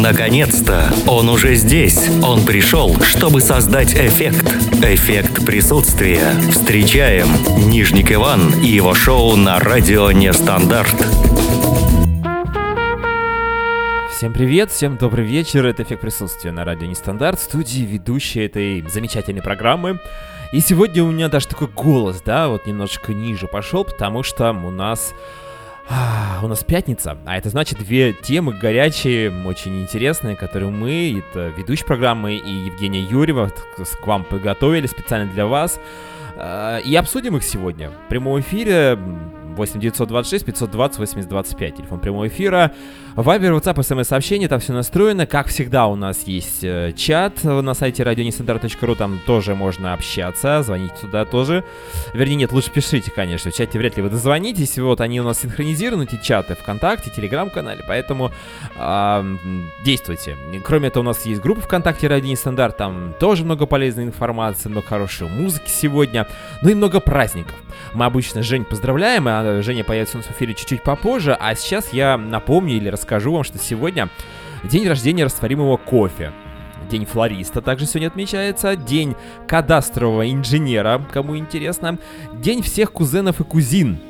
Наконец-то! Он уже здесь. Он пришел, чтобы создать эффект. Эффект присутствия. Встречаем Нижник Иван и его шоу на радио Нестандарт. Всем привет, всем добрый вечер. Это «Эффект присутствия» на радио Нестандарт, студии ведущая этой замечательной программы. И сегодня у меня даже такой голос, да, вот немножечко ниже пошел, потому что у нас у нас пятница, а это значит две темы горячие, очень интересные, которые мы, это ведущий программы и Евгения Юрьева, к вам подготовили специально для вас. А, и обсудим их сегодня в прямом эфире. 8 926 520 80 25. Телефон прямого эфира. Вайбер, WhatsApp, смс-сообщение, там все настроено. Как всегда, у нас есть э, чат на сайте радионесандар.ру, там тоже можно общаться, звонить туда тоже. Вернее, нет, лучше пишите, конечно, в чате вряд ли вы дозвонитесь. Вот они у нас синхронизированы, эти чаты ВКонтакте, Телеграм-канале, поэтому э, действуйте. Кроме этого, у нас есть группа ВКонтакте Радио Нестандарт, там тоже много полезной информации, много хорошей музыки сегодня, ну и много праздников. Мы обычно Жень поздравляем, а Женя появится у нас в эфире чуть-чуть попозже, а сейчас я напомню или расскажу вам, что сегодня день рождения растворимого кофе. День флориста также сегодня отмечается, день кадастрового инженера, кому интересно, день всех кузенов и кузин,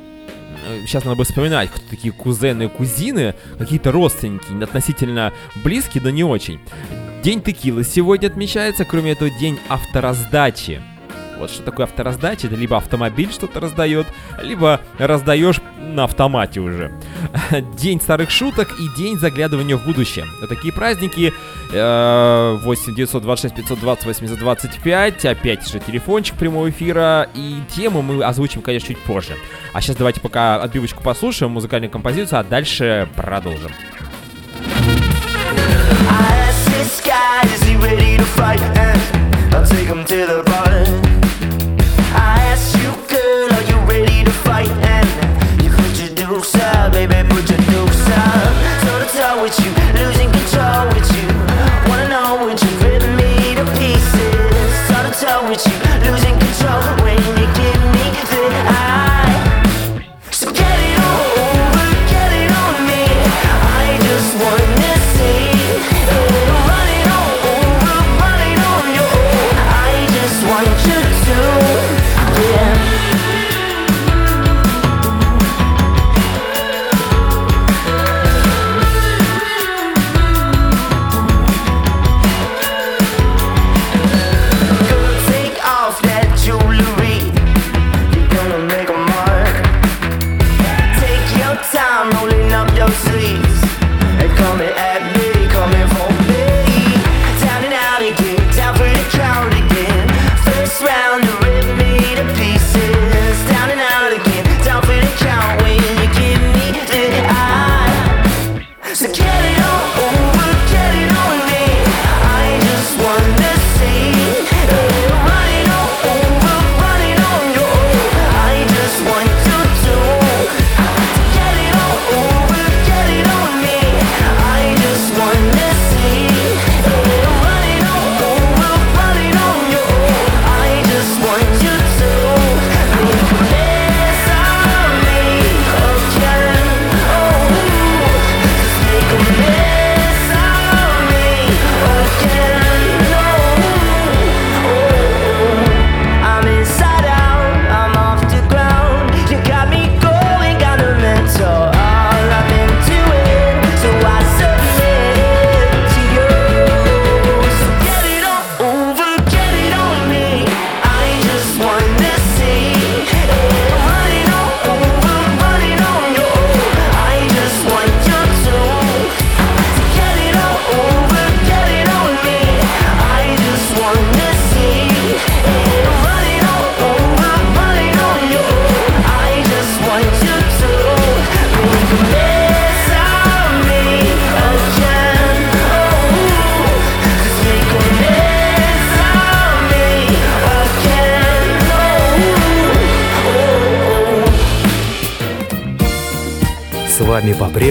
сейчас надо бы вспоминать, кто такие кузены и кузины, какие-то родственники, относительно близкие, но не очень. День текилы сегодня отмечается, кроме этого, день автораздачи. Вот что такое автораздача, это либо автомобиль что-то раздает, либо раздаешь на автомате уже. День старых шуток и день заглядывания в будущее. Вот такие праздники. 8 926 520 80 25. Опять же телефончик прямого эфира. И тему мы озвучим, конечно, чуть позже. А сейчас давайте пока отбивочку послушаем, музыкальную композицию, а дальше продолжим. I'll take him to the bar вами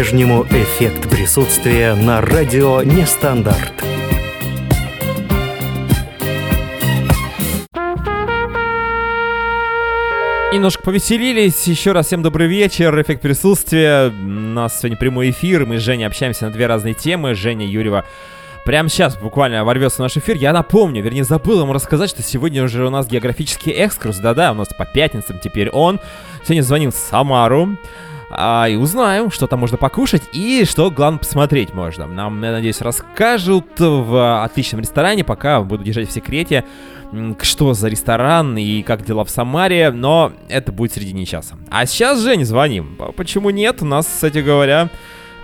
по-прежнему эффект присутствия на радио Нестандарт. Немножко повеселились. Еще раз всем добрый вечер. Эффект присутствия. У нас сегодня прямой эфир. Мы с Женей общаемся на две разные темы. Женя Юрьева прямо сейчас буквально ворвется в наш эфир. Я напомню, вернее забыл ему рассказать, что сегодня уже у нас географический экскурс. Да-да, у нас по пятницам теперь он. Сегодня звонил Самару. А, и узнаем, что там можно покушать и что, главное, посмотреть можно. Нам, я надеюсь, расскажут в отличном ресторане, пока буду держать в секрете что за ресторан и как дела в Самаре, но это будет в середине часа. А сейчас Жене звоним. Почему нет? У нас, кстати говоря,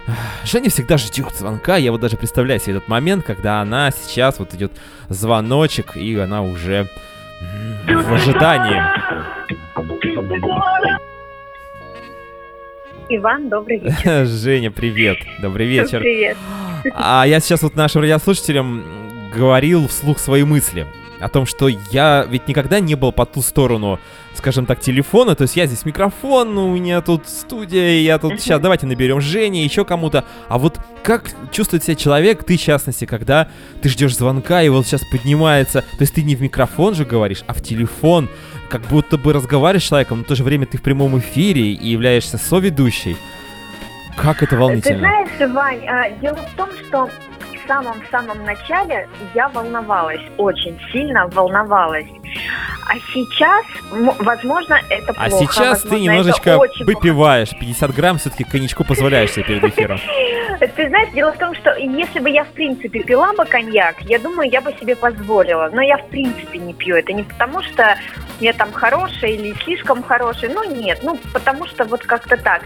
Женя всегда ждет звонка. Я вот даже представляю себе этот момент, когда она сейчас вот идет звоночек, и она уже в ожидании. Иван, добрый вечер. Женя, привет. Добрый вечер. Привет. А я сейчас вот нашим радиослушателям говорил вслух свои мысли о том, что я ведь никогда не был по ту сторону, скажем так, телефона. То есть я здесь микрофон, у меня тут студия, я тут сейчас давайте наберем Жене, еще кому-то. А вот как чувствует себя человек, ты в частности, когда ты ждешь звонка, и вот сейчас поднимается. То есть ты не в микрофон же говоришь, а в телефон. Как будто бы разговариваешь с человеком, но в то же время ты в прямом эфире и являешься соведущей. Как это волнительно. Ты знаешь, Вань, а, дело в том, что в самом-самом начале я волновалась, очень сильно волновалась. А сейчас, возможно, это а плохо. А сейчас возможно, ты немножечко выпиваешь. 50 грамм все-таки коньячку позволяешь себе перед эфиром. Ты знаешь, дело в том, что если бы я в принципе пила бы коньяк, я думаю, я бы себе позволила. Но я в принципе не пью. Это не потому, что я там хорошая или слишком хорошая. Ну нет, ну потому что вот как-то так.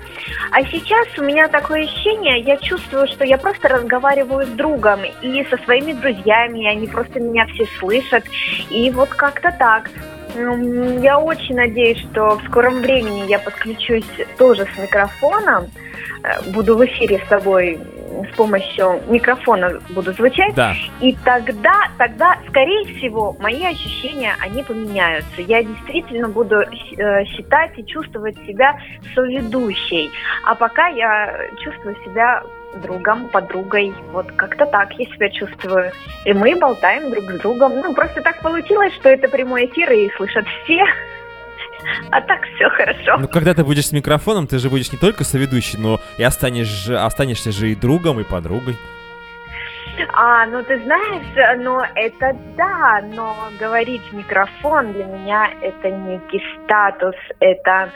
А сейчас у меня такое ощущение, я чувствую, что я просто разговариваю с другом и со своими друзьями, они просто меня все слышат. И вот как-то так. Ну, я очень надеюсь, что в скором времени я подключусь тоже с микрофоном, э, буду в эфире с тобой с помощью микрофона буду звучать, да. и тогда, тогда, скорее всего, мои ощущения, они поменяются. Я действительно буду э, считать и чувствовать себя соведущей, а пока я чувствую себя другом, подругой. Вот как-то так я себя чувствую. И мы болтаем друг с другом. Ну, просто так получилось, что это прямой эфир, и слышат все. А так все хорошо. Ну, когда ты будешь с микрофоном, ты же будешь не только соведущей, но и останешь, останешься же и другом, и подругой. А, ну ты знаешь, ну это да, но говорить в микрофон для меня это некий статус, это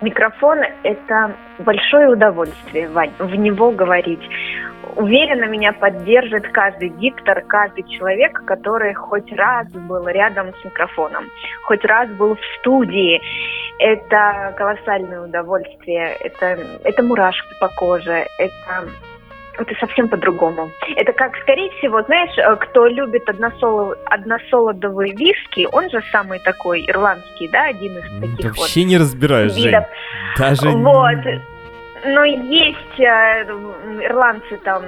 Микрофон – это большое удовольствие, Вань, в него говорить. Уверенно меня поддержит каждый диктор, каждый человек, который хоть раз был рядом с микрофоном, хоть раз был в студии. Это колоссальное удовольствие, это, это мурашки по коже, это это совсем по-другому. Это как, скорее всего, знаешь, э, кто любит односоло, односолодовые виски, он же самый такой ирландский, да, один из таких Вообще вот не разбираешь, видов. Жень. Даже... Вот. Но есть э, ирландцы там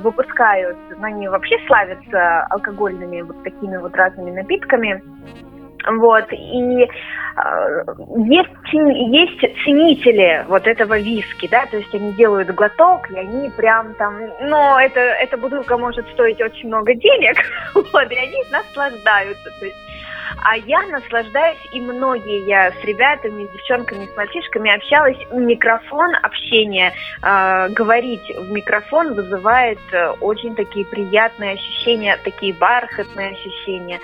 выпускают, они вообще славятся алкогольными вот такими вот разными напитками. Вот, и э, есть, есть ценители вот этого виски, да, то есть они делают глоток, и они прям там, но это, эта бутылка может стоить очень много денег, вот, и они наслаждаются, то есть а я наслаждаюсь, и многие я с ребятами, с девчонками, с мальчишками общалась. Микрофон, общение, э, говорить в микрофон вызывает э, очень такие приятные ощущения, такие бархатные ощущения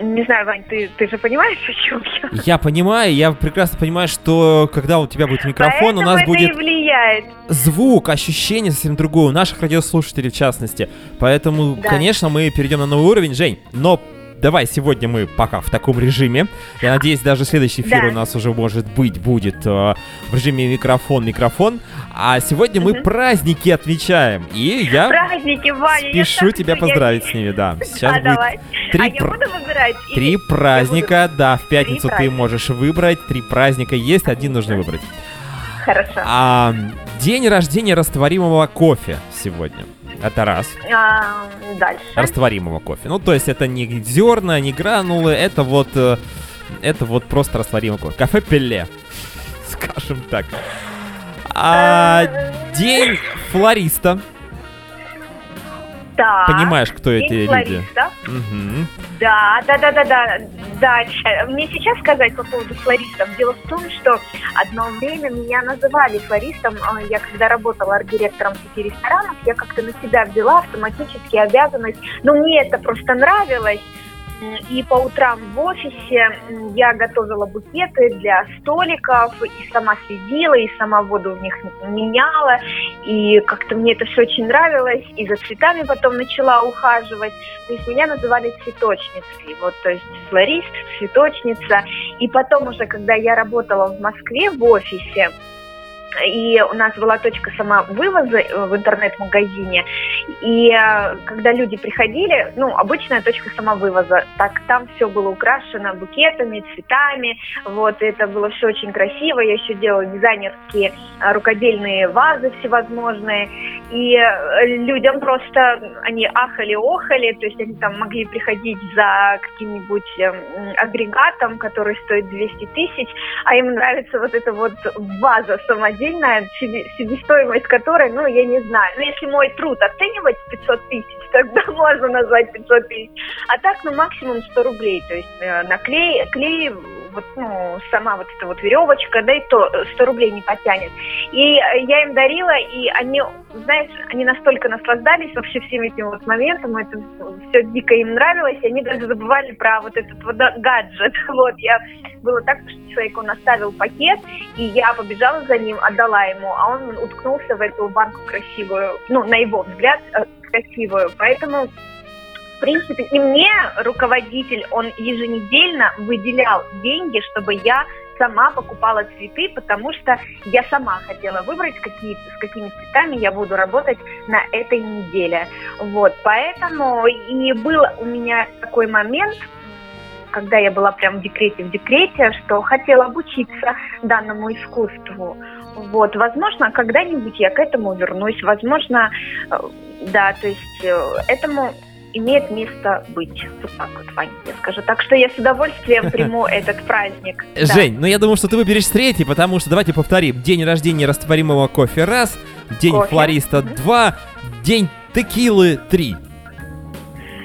не знаю, Вань, ты, ты же понимаешь, о чем я? Я понимаю, я прекрасно понимаю, что когда у тебя будет микрофон, Поэтому у нас будет влияет. звук, ощущение совсем другое, у наших радиослушателей в частности. Поэтому, да. конечно, мы перейдем на новый уровень. Жень, но давай сегодня мы пока в таком режиме. Я надеюсь, даже следующий эфир да. у нас уже, может быть, будет э, в режиме микрофон-микрофон. А сегодня мы праздники отмечаем. И я праздники, Ваня, спешу я тебя поздравить я... с ними, да. Сейчас а, будет давай. три, а пр... выбирать, три праздника, буду... да, в пятницу три ты можешь выбрать. Три праздника есть, один нужно выбрать. Хорошо. А, день рождения растворимого кофе сегодня. Это раз. А, дальше. Растворимого кофе. Ну, то есть это не зерна, не гранулы, это вот, э, это вот просто растворимый кофе. Кафе Пеле, скажем так. А, день флориста. Да. Понимаешь, кто день эти флориста. люди? Угу. Да, да, да, да, да. дальше. Мне сейчас сказать по поводу флористов. Дело в том, что одно время меня называли флористом. А, я когда работала арт-директором сети ресторанов, я как-то на себя взяла автоматически обязанность. Но мне это просто нравилось. И по утрам в офисе я готовила букеты для столиков, и сама следила, и сама воду в них меняла. И как-то мне это все очень нравилось. И за цветами потом начала ухаживать. То есть меня называли цветочницей. Вот, то есть флорист, цветочница. И потом уже, когда я работала в Москве в офисе, и у нас была точка самовывоза э, в интернет-магазине, и э, когда люди приходили, ну, обычная точка самовывоза, так там все было украшено букетами, цветами, вот, это было все очень красиво, я еще делала дизайнерские э, рукодельные вазы всевозможные, и людям просто, они ахали-охали, то есть они там могли приходить за каким-нибудь агрегатом, который стоит 200 тысяч, а им нравится вот эта вот ваза самодельная, отдельная себестоимость которой, ну, я не знаю. Но если мой труд оценивать 500 тысяч, тогда можно назвать 500 тысяч. А так, ну, максимум 100 рублей. То есть э, на клей, клей вот, ну, сама вот эта вот веревочка, да и то 100 рублей не потянет. И я им дарила, и они, знаешь, они настолько наслаждались вообще всем этим вот моментом, это все дико им нравилось, и они даже забывали про вот этот вот гаджет. Вот, я было так, что человек, он оставил пакет, и я побежала за ним, отдала ему, а он уткнулся в эту банку красивую, ну, на его взгляд, э, красивую. Поэтому принципе, и мне руководитель, он еженедельно выделял деньги, чтобы я сама покупала цветы, потому что я сама хотела выбрать, какие, с какими цветами я буду работать на этой неделе. Вот, поэтому и был у меня такой момент, когда я была прям в декрете, в декрете, что хотела обучиться данному искусству. Вот, возможно, когда-нибудь я к этому вернусь, возможно, э, да, то есть э, этому имеет место быть. Вот так вот, Вань, я скажу. Так что я с удовольствием приму этот праздник. Жень, ну я думаю, что ты выберешь третий, потому что давайте повторим. День рождения растворимого кофе раз, день флориста два, день текилы три.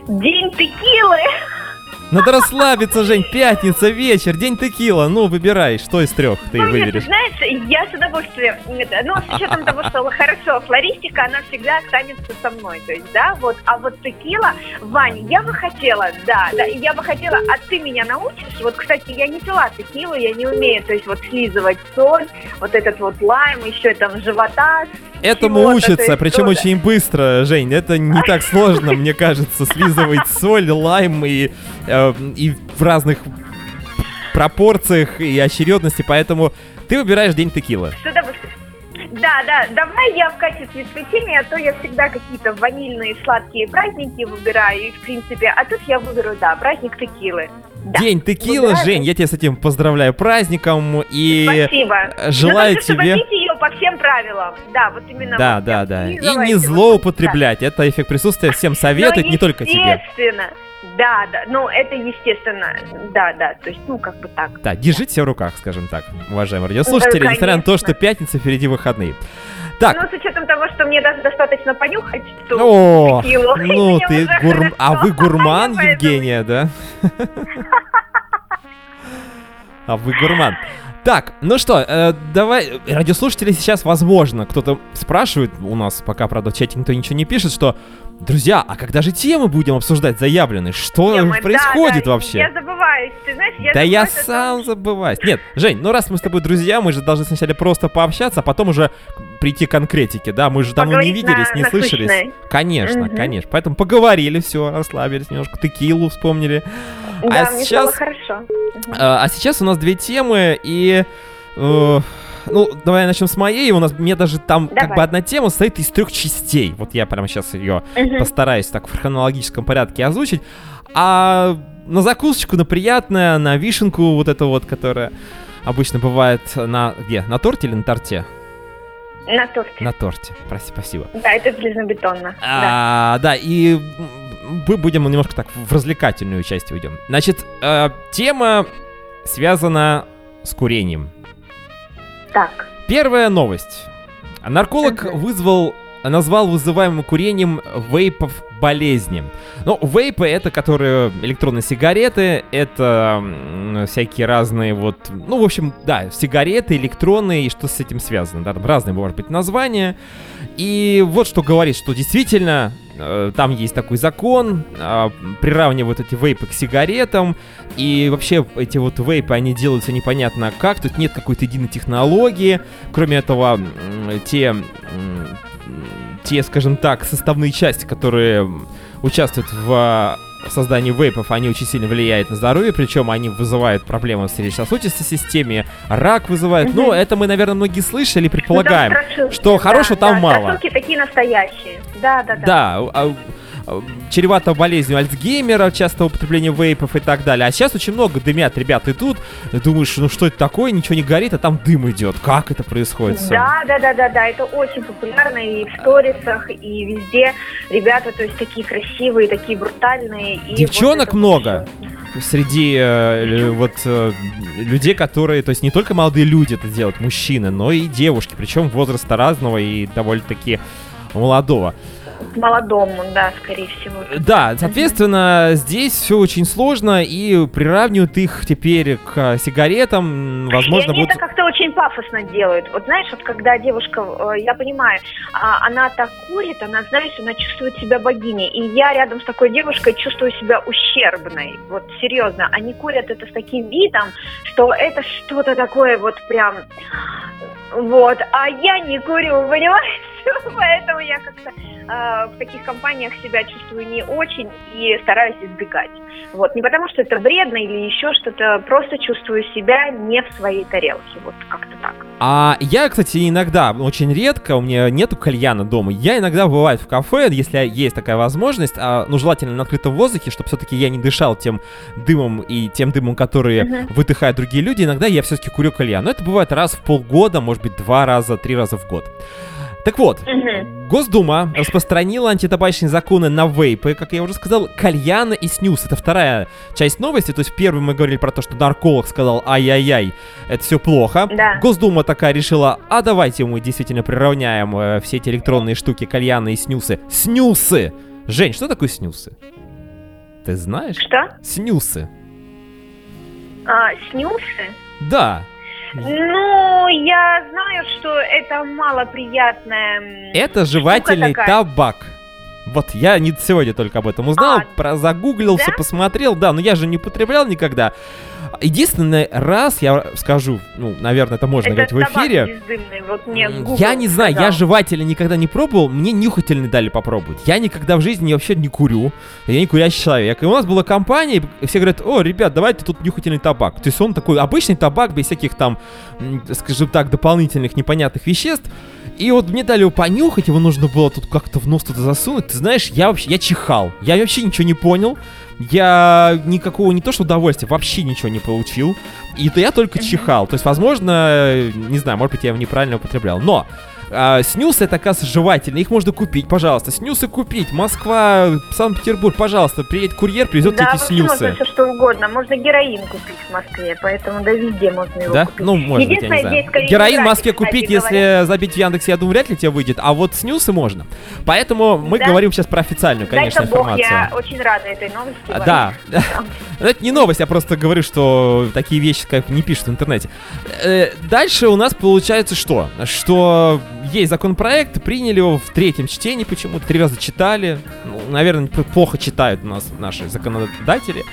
День текилы! Надо расслабиться, Жень, пятница, вечер, день текила. Ну, выбирай, что из трех ты ну, выберешь. Нет, знаешь, я с удовольствием, ну, с учетом того, что хорошо, флористика, она всегда останется со мной, то есть, да, вот, а вот текила, Ваня, я бы хотела, да, да, я бы хотела, а ты меня научишь? Вот, кстати, я не пила текилу, я не умею, то есть, вот, слизывать соль, вот этот вот лайм, еще там живота, Этому учатся, причем очень быстро, Жень. Это не так сложно, мне кажется, слизывать соль, лайм и, э, и в разных пропорциях и очередности, поэтому ты выбираешь день текила. Да, да, давай я в качестве исключения, а то я всегда какие-то ванильные сладкие праздники выбираю, и в принципе, а тут я выберу, да, праздник текилы. Да. День текила, Выбираю. Жень, я тебя с этим поздравляю праздником и Спасибо. желаю хочу, тебе... ее по всем правилам. Да, вот именно. Да, да, да. И не злоупотреблять. Да. Это эффект присутствия всем советует, не только тебе. Естественно. Да, да, ну это естественно, да, да, то есть, ну как бы так. Да, держите себя в руках, скажем так, уважаемые радиослушатели, несмотря на то, что пятница впереди выходные. Так. Ну, с учетом того, что мне даже достаточно понюхать, что О, текилу, ну ты гур... А вы гурман, Евгения, да? А вы гурман. Так, ну что, э, давай, радиослушатели сейчас, возможно, кто-то спрашивает у нас, пока, правда, в чате никто ничего не пишет, что, друзья, а когда же темы будем обсуждать заявленные? Что Темы, происходит да, да, вообще? Я забываюсь, ты знаешь, я Да я сам забываюсь. Нет, Жень, ну раз мы с тобой друзья, мы же должны сначала просто пообщаться, а потом уже прийти к конкретике, да? Мы же давно не виделись, на, не слышались. Насущной. Конечно, угу. конечно. Поэтому поговорили, все, расслабились немножко, текилу вспомнили. Да, а мне сейчас... стало хорошо. А, а сейчас у нас две темы, и... Э, ну, давай начнем с моей. У нас мне даже там давай. как бы одна тема состоит из трех частей. Вот я прямо сейчас ее угу. постараюсь так в хронологическом порядке озвучить. А на закусочку, на приятное, на вишенку вот эту вот, которая обычно бывает на где? На торте или на торте? На торте. На торте. Прости, спасибо. Да, это железнобетонно. А, да. да, и мы будем немножко так в развлекательную часть уйдем. Значит, э, тема связана с курением. Так. Первая новость. Нарколог uh-huh. вызвал назвал вызываемым курением вейпов болезни. Ну, вейпы это, которые электронные сигареты, это всякие разные вот, ну, в общем, да, сигареты электронные и что с этим связано, да, там разные, может быть, названия. И вот что говорит, что действительно там есть такой закон, э, приравнивают эти вейпы к сигаретам, и вообще эти вот вейпы, они делаются непонятно как, тут нет какой-то единой технологии, кроме этого, те, те, скажем так, составные части, которые участвуют в создании вейпов, они очень сильно влияют на здоровье, причем они вызывают проблемы в сердечно-сосудистой системе, рак вызывают. Ну, это мы, наверное, многие слышали, предполагаем. Ну, что хорошего да, там да, мало. такие настоящие. Да, да, да. Да, а, чревато болезнью Альцгеймера, частое употребление вейпов и так далее. А сейчас очень много дымят, ребят, идут, думаешь, ну что это такое, ничего не горит, а там дым идет. Как это происходит? Да, да, да, да, да, это очень популярно и в сторисах, и везде. Ребята, то есть такие красивые, такие брутальные. И Девчонок вот много? всё. Среди э, вот э, людей, которые, то есть не только молодые люди это делают, мужчины, но и девушки, причем возраста разного и довольно-таки молодого. Молодому, да, скорее всего. Да, соответственно, здесь все очень сложно, и приравнивают их теперь к сигаретам, возможно, и они будут... это как-то очень пафосно делают. Вот знаешь, вот когда девушка, э, я понимаю, а, она так курит, она, знаешь, она чувствует себя богиней. И я рядом с такой девушкой чувствую себя ущербной. Вот серьезно, они курят это с таким видом, что это что-то такое вот прям... Вот, а я не курю, понимаешь? Поэтому я как-то э, в таких компаниях себя чувствую не очень и стараюсь избегать. Вот, не потому что это вредно или еще что-то, просто чувствую себя не в своей тарелке, вот как-то так. А я, кстати, иногда, очень редко, у меня нету кальяна дома, я иногда бывает в кафе, если есть такая возможность, а, ну, желательно на открытом воздухе, чтобы все-таки я не дышал тем дымом и тем дымом, которые Мгм. выдыхают другие люди, иногда я все-таки курю кальян. Но это бывает раз в полгода, может быть, два раза, три раза в год. Так вот, Мгм. Госдума распространила антитабачные законы на вейпы, как я уже сказал, кальяны и снюс. Это вторая часть новости. То есть первый мы говорили про то, что нарколог сказал ай-яй-яй, это все плохо. Да. Госдума такая решила, а давайте мы действительно приравняем э, все эти электронные штуки, кальяны и снюсы. Снюсы! Жень, что такое снюсы? Ты знаешь? Что? Снюсы. А, снюсы? Да, Ну, я знаю, что это малоприятная... это жевательный табак. Вот, я не сегодня только об этом узнал, А, про загуглился, да? посмотрел, да, но я же не употреблял никогда. Единственный раз, я скажу, ну, наверное, это можно это говорить в эфире, бездымный, вот мне Я не знаю, я сказал. жевательный никогда не пробовал, мне нюхательный дали попробовать. Я никогда в жизни вообще не курю, я не курящий человек. И у нас была компания, и все говорят, о, ребят, давайте тут нюхательный табак. То есть он такой обычный табак, без всяких там, скажем так, дополнительных непонятных веществ. И вот мне дали его понюхать, его нужно было тут как-то в нос туда засунуть. Ты знаешь, я вообще, я чихал. Я вообще ничего не понял. Я никакого, не то что удовольствия, вообще ничего не получил. И то я только чихал. То есть, возможно, не знаю, может быть, я его неправильно употреблял. Но а, снюсы это, оказывается, жевательные. Их можно купить, пожалуйста. Снюсы купить. Москва, Санкт-Петербург, пожалуйста. Приедет курьер, привезет Да, эти вообще можно снюсы. все что угодно. Можно героин купить в Москве, поэтому да везде можно его Да? купить. Ну, может быть, я не знаю. Героин в Москве купить, если забить в Яндексе, я думаю, вряд ли тебе выйдет. А вот снюсы можно. Поэтому мы Да? говорим сейчас про официальную, конечно, Дай-ка бог, информацию. я очень рада этой новости. А, Да. Это не новость, я просто говорю, что такие вещи как не пишут в интернете. Э, Дальше у нас получается что? Что есть законопроект, приняли его в третьем чтении почему-то, три раза читали. Ну, наверное, плохо читают у нас наши законодатели.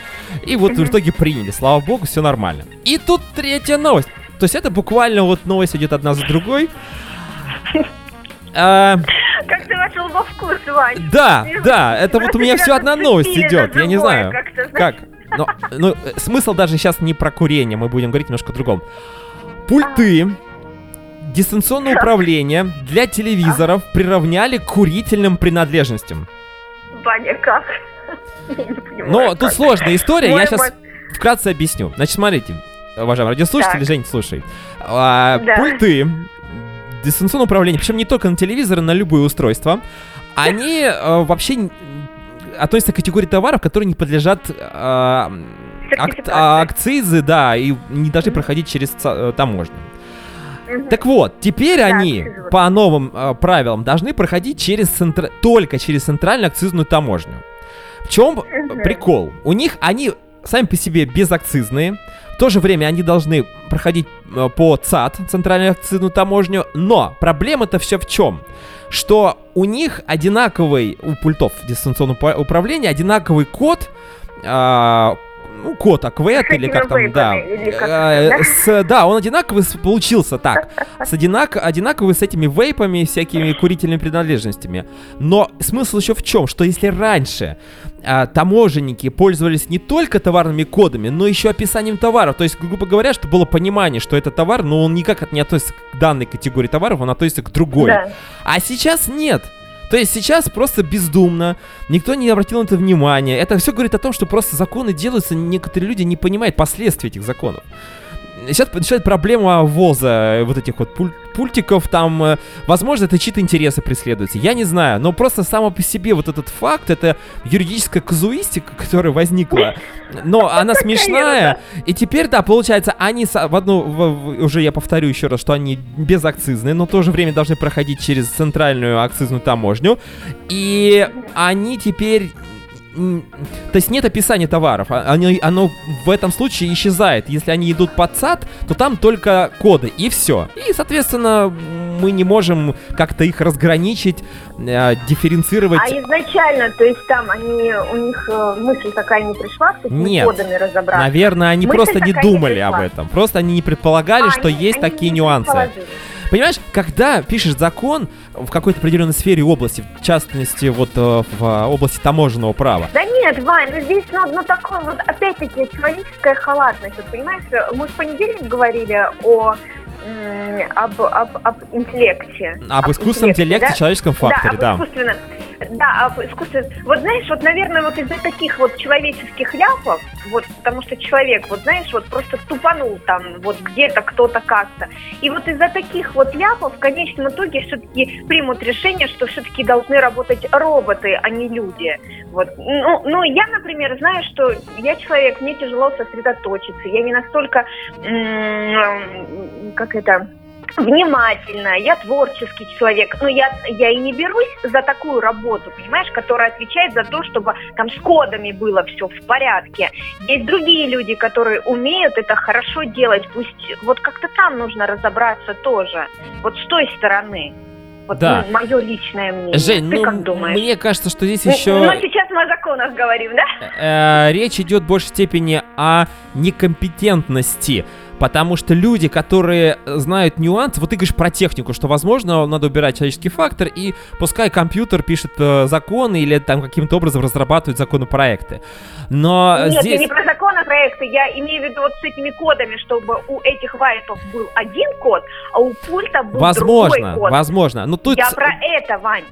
И вот в итоге приняли, слава богу, все нормально. И тут третья новость. То есть это буквально вот новость идет одна за другой. А, Как ты вошел во вкус, Вань? да, да, это вот у меня все одна новость идет, я не знаю. Как? Но, ну, э, смысл даже сейчас не про курение, мы будем говорить немножко о другом. Пульты дистанционного управления для телевизоров приравняли к курительным принадлежностям. Ваня, как? Но тут сложная история, я сейчас вкратце объясню. Значит, смотрите, уважаемые радиослушатели. Жень, слушай. А. Пульты дистанционного управления, причем не только на телевизоры, на любые устройства, они э, вообще относятся к категории товаров, которые не подлежат э, акцизы, да, и не должны проходить через ца- э. Так вот, теперь Да, они по новым э, правилам должны проходить через центра- только через центральную акцизную таможню. В чем прикол? У них они сами по себе безакцизные. В то же время они должны проходить э, по ЦАТ, центральную акцизную таможню. Но проблема-то все в чем? Что у них одинаковый, у пультов дистанционного управления, одинаковый код, а, ну, код АКВЭТ С или как там, да. Э, это, да? с- да, он одинаковый получился так. С одинак, одинаковый с этими вейпами, всякими курительными принадлежностями. Но смысл еще в чем? Что если раньше а, таможенники пользовались не только товарными кодами, но еще описанием товаров. То есть, грубо говоря, что было понимание, что это товар, но он никак не относится к данной категории товаров, он относится к другой. Да. А сейчас нет. То есть сейчас просто бездумно, никто не обратил на это внимания. Это все говорит о том, что просто законы делаются, некоторые люди не понимают последствий этих законов. Сейчас начинает проблема ввоза э, вот этих вот пуль- пультиков, там, э, возможно, это чьи-то интересы преследуются, я не знаю, но просто само по себе вот этот факт, это юридическая казуистика, которая возникла, но она смешная, и теперь, да, получается, они в одну, в- уже я повторю еще раз, что они безакцизные, но в то же время должны проходить через центральную акцизную таможню, и они теперь то есть нет описания товаров, а- они- оно в этом случае исчезает. Если они идут под САД, то там только коды, и все. И, соответственно, мы не можем как-то их разграничить, э, дифференцировать. А изначально, то есть там они, у них э, мысль такая не пришла, с этими Нет. кодами разобраться? Наверное, они Мысль просто не не думали пришла. об этом. Просто они не предполагали, А, что они- есть они такие не нюансы. Понимаешь, когда пишешь закон в какой-то определенной сфере области, в частности, вот э, в э, области таможенного права, Да нет, Вань, ну здесь, ну, ну такое вот, опять-таки, человеческая халатность. Вот, понимаешь, мы в понедельник говорили о об, об, об интеллекте. об искусственном интеллекте, да? человеческом факторе, да. да. об искусственном. Да, об искусственном. Вот знаешь, вот, наверное, вот из-за таких вот человеческих ляпов, вот, потому что человек, вот знаешь, вот просто тупанул там, вот где-то кто-то как-то. И вот из-за таких вот ляпов в конечном итоге все-таки примут решение, что все-таки должны работать роботы, а не люди. Вот. Ну, ну, я, например, знаю, что я человек, мне тяжело сосредоточиться, я не настолько, м, как это, внимательна, я творческий человек, но я, я и не берусь за такую работу, понимаешь, которая отвечает за то, чтобы там с кодами было все в порядке. Есть другие люди, которые умеют это хорошо делать, пусть вот как-то там нужно разобраться тоже, вот с той стороны. Вот Да. мое личное мнение. Жень, Ты ну, как думаешь? мне кажется, что здесь Ну, еще... Но сейчас мы о законах говорим, да? э, речь идет в большей степени о некомпетентности. Потому что люди, которые знают нюансы, вот ты говоришь про технику, что, возможно, надо убирать человеческий фактор, и пускай компьютер пишет э, законы или там каким-то образом разрабатывает законопроекты. Но Нет, я здесь... не про законопроекты, я имею в виду вот с этими кодами, чтобы у этих вайпов был один код, а у пульта был Возможно, другой код. возможно. Но тут, Я про это, Вань.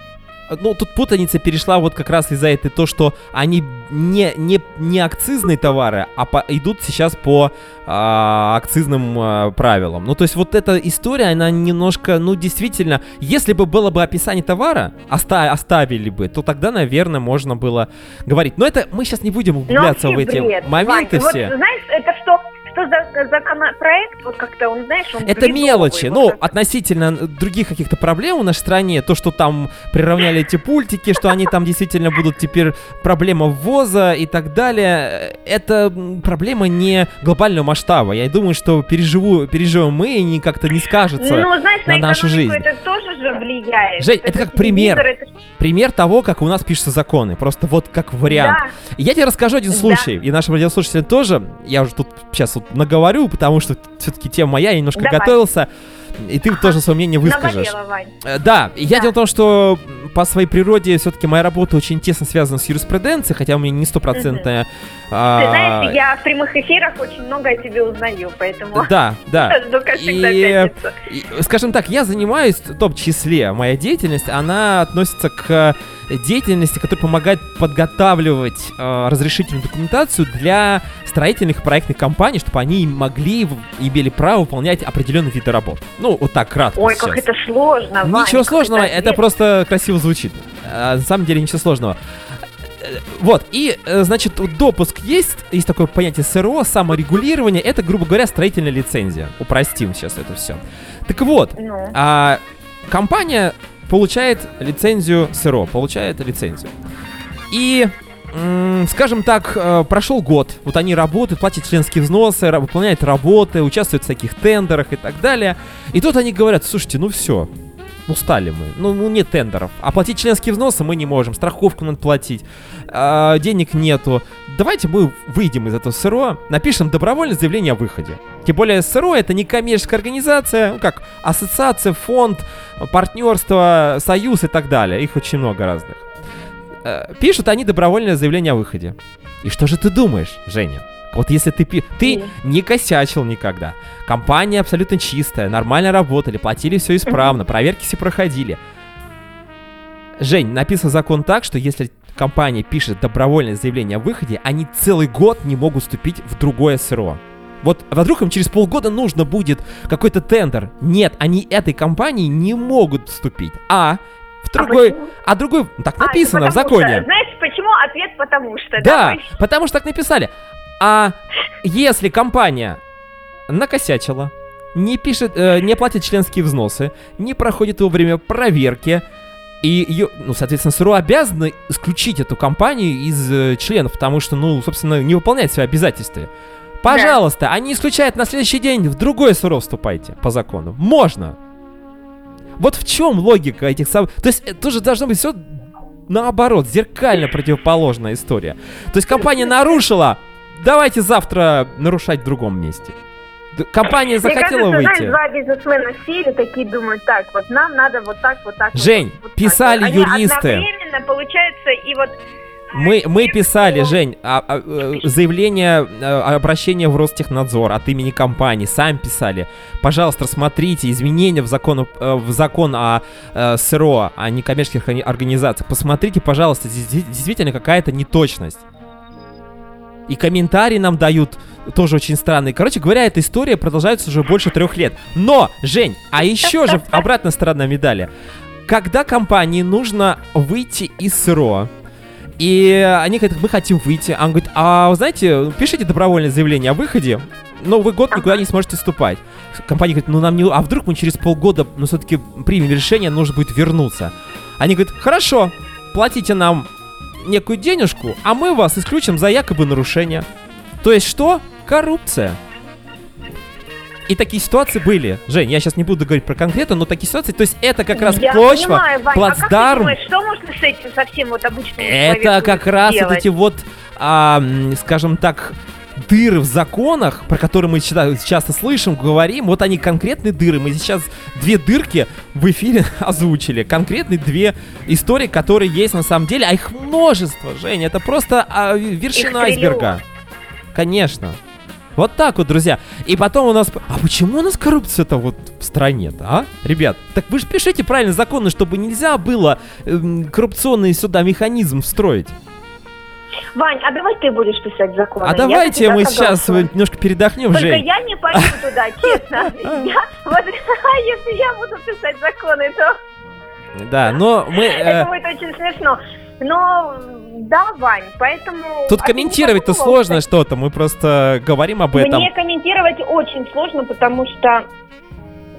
Ну, тут путаница перешла вот как раз из-за этой, то, что они не, не, не акцизные товары, а по- идут сейчас по а, акцизным а, правилам. Ну, то есть вот эта история, она немножко, ну, действительно, если бы было бы описание товара, оста- оставили бы, то тогда, наверное, можно было говорить. Но это мы сейчас не будем углубляться в эти бред, моменты Вань. все. Вот, знаешь, это что, что за законопроект, вот как-то он, знаешь, он Это мелочи. вот Ну, как- относительно других каких-то проблем в нашей стране, то, что там приравняли эти пультики, что они там действительно будут теперь проблема ввоза и так далее, это проблема не глобального масштаба. Я думаю, что переживу, переживем мы и не как-то не скажется. ну, знаешь, на нашу экономику жизнь. это тоже же влияет. Жень, это как же пример. это- Пример того, как у нас пишутся законы. Просто вот как вариант. Да. Я тебе расскажу один Да. случай, и нашим радиослушателям тоже. Я уже тут сейчас вот наговорю, потому что все-таки тема моя, я немножко Давай. готовился. И ты тоже свое мнение выскажешь. Вань. Э, Да, я Да. дело в том, что по своей природе все-таки моя работа очень тесно связана с юриспруденцией, хотя у меня не стопроцентная... а, Ты знаешь, я в прямых эфирах очень много о тебе узнаю, поэтому Да, да. И, и, скажем так, я занимаюсь, в том числе, моя деятельность, она относится к деятельности, которая помогает подготавливать э, разрешительную документацию для строительных и проектных компаний, чтобы они могли имели право выполнять определенные виды работ. Ну, вот так кратко Ой, сейчас. как это сложно, Вань, Ничего сложного, это ответственно. просто красиво звучит. А, на самом деле ничего сложного. вот, и, э, значит, допуск есть, есть такое понятие СРО, саморегулирование, это, грубо говоря, строительная лицензия. Упростим сейчас это все. Так вот, Ну, а, компания получает лицензию СРО, получает лицензию. И, скажем так, э, прошел год, вот они работают, платят членские взносы, выполняют работы, участвуют в всяких тендерах и так далее. И тут они говорят, слушайте, ну все, устали мы, ну, ну нет тендеров, а платить членские взносы мы не можем, страховку надо платить, а, денег нету. Давайте мы выйдем из этого СРО, напишем добровольное заявление о выходе. Тем более СРО это не коммерческая организация, ну как ассоциация, фонд, партнерство, союз и так далее. Их очень много разных. Э, Пишут они добровольное заявление о выходе. И что же ты думаешь, Женя? Вот если ты пи- ты не косячил никогда, компания абсолютно чистая, нормально работали, платили все исправно, проверки все проходили. Жень, написан закон так, что если компания пишет добровольное заявление о выходе, они целый год не могут вступить в другое СРО. Вот а вдруг им через полгода нужно будет какой-то тендер. Нет, они этой компании не могут вступить. А в другой, почему? а, другой, так А, написано в законе. что- знаешь, почему ответ потому что? Да, есть, потому что так написали. А если компания накосячила, не пишет, э, не платит членские взносы, не проходит вовремя проверки, и ее, ну, соответственно, СРО обязаны исключить эту компанию из э, членов, потому что, ну, собственно, не выполняет свои обязательства. Пожалуйста, они исключают на следующий день в другое СРО вступайте по закону. Можно. Вот в чем логика этих сам... То есть это тоже должно быть все наоборот, зеркально противоположная история. То есть компания нарушила, давайте завтра нарушать в другом месте. Компания Мне захотела кажется, знаешь, выйти. два бизнесмена сели такие думают, так, вот нам надо вот так, вот так. вот Жень, так, вот так. писали Они юристы. одновременно, получается, и вот... Мы, мы писали, Жень, а- а, э, заявление, э, обращение в Ростехнадзор от имени компании, сами писали. Пожалуйста, рассмотрите изменения в закон, э, в закон о э, СРО, о некоммерческих органи- организациях. Посмотрите, пожалуйста, здесь де- действительно какая-то неточность. И комментарии нам дают тоже очень странные. Короче говоря, эта история продолжается уже больше трех лет. Но, Жень, а еще же обратная сторона медали. Когда компании нужно выйти из СРО, и они говорят, мы хотим выйти. А он говорит, а вы знаете, пишите добровольное заявление о выходе, но вы год никуда не сможете вступать. Компания говорит, ну нам не... А вдруг мы через полгода, ну все-таки примем решение, нужно будет вернуться. Они говорят, хорошо, платите нам некую денежку, а мы вас исключим за якобы нарушение. То есть что? Коррупция. И такие ситуации были. Жень, я сейчас не буду говорить про конкретно, но такие ситуации, то есть это как раз Я почва, понимаю, Вань, плацдарм. А как ты думаешь, что можно с этим совсем вот обычным Это как раз вот сделать? эти вот, а, скажем так, дыры в законах, про которые мы ча- часто слышим, говорим, вот они конкретные дыры. Мы сейчас две дырки в эфире озвучили. Конкретные две истории, которые есть на самом деле, а их множество, Женя. Это просто а, вершина айсберга. Конечно. Вот так вот, друзья. И потом у нас... А почему у нас коррупция-то вот в стране-то, а? Ребят, так вы же пишите правильно законы, чтобы нельзя было эм, коррупционный сюда механизм встроить. Вань, а давай ты будешь писать законы. А Я давайте мы сейчас немножко передохнем, Только Жень. я не пойду туда, честно. Я, вот, если я буду писать законы, то Да, но мы... э, это будет очень смешно. Но да, Вань, поэтому... тут а комментировать-то сложно что-то, мы просто говорим об этом. Мне комментировать очень сложно, потому что а,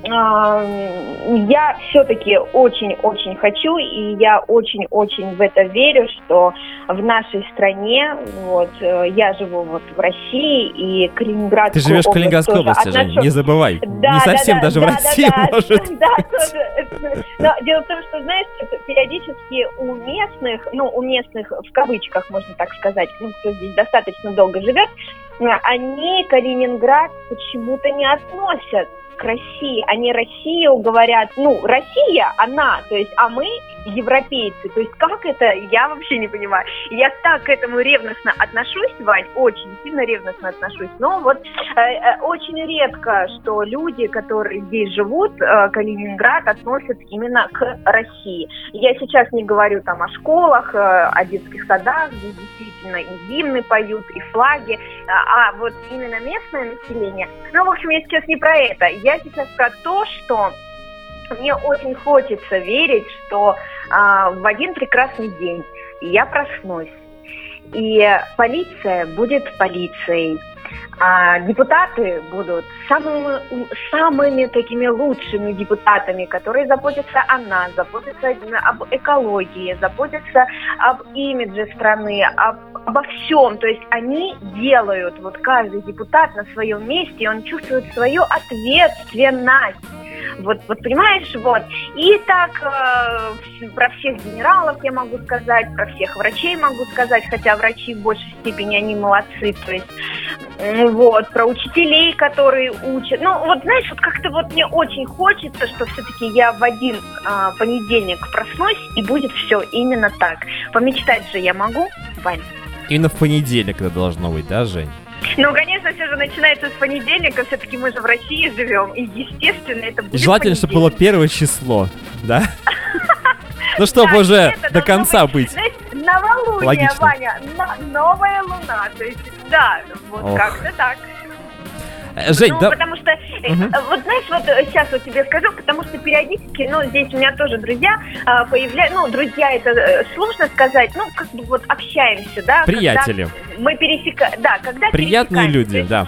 я все-таки очень-очень хочу, и я очень-очень в это верю, что в нашей стране, вот, э, я живу вот в России, и Калининград... Ты живешь в Калининградской области, Жень, не забывай. Да, не совсем да, даже да, в да, России, да, может. Да, тоже. Но дело в том, что, знаешь, периодически у местных, ну, у местных, в кавычках, можно так сказать, ну, кто здесь достаточно долго живет, они Калининград почему-то не относят к России. Они Россию говорят, ну, Россия, она, то есть, а мы европейцы. То есть, как это, я вообще не понимаю. Я так к этому ревностно отношусь, Вань, очень сильно ревностно отношусь. Но вот э, э, очень редко, что люди, которые здесь живут, э, Калининград, относят именно к России. Я сейчас не говорю там о школах, э, о детских садах, где действительно и гимны поют, и флаги, а, а вот именно местное население. Ну, в общем, я сейчас не про это. Я сейчас про то, что мне очень хочется верить, что а, в один прекрасный день я проснусь, И полиция будет полицией. А депутаты будут самыми, самыми такими лучшими депутатами, которые заботятся о нас, заботятся об экологии, заботятся об имидже страны, об, обо всем. То есть они делают, вот каждый депутат на своем месте, он чувствует свою ответственность. Вот, вот понимаешь, вот. И так э, про всех генералов я могу сказать, про всех врачей могу сказать, хотя врачи в большей степени они молодцы, то есть вот, про учителей, которые учат. Ну, вот знаешь, вот как-то вот мне очень хочется, что все-таки я в один а, понедельник проснусь, и будет все именно так. Помечтать же я могу, Вань? Именно в понедельник это должно быть, да, Жень? Ну, конечно, все же начинается с понедельника, все-таки мы же в России живем, и, естественно, это будет Желательно, чтобы было первое число, да? Ну, чтобы уже до конца быть. Новолуние, Ваня, новая луна, то есть, да, вот как-то так. Э, Жень, ну, да... потому что, угу. вот знаешь, вот сейчас вот тебе скажу, потому что периодически, ну, здесь у меня тоже друзья а, появляются, ну, друзья, это э, сложно сказать, ну, как бы вот общаемся, да. Приятели. Мы пересекаем, да, когда Приятные люди, да.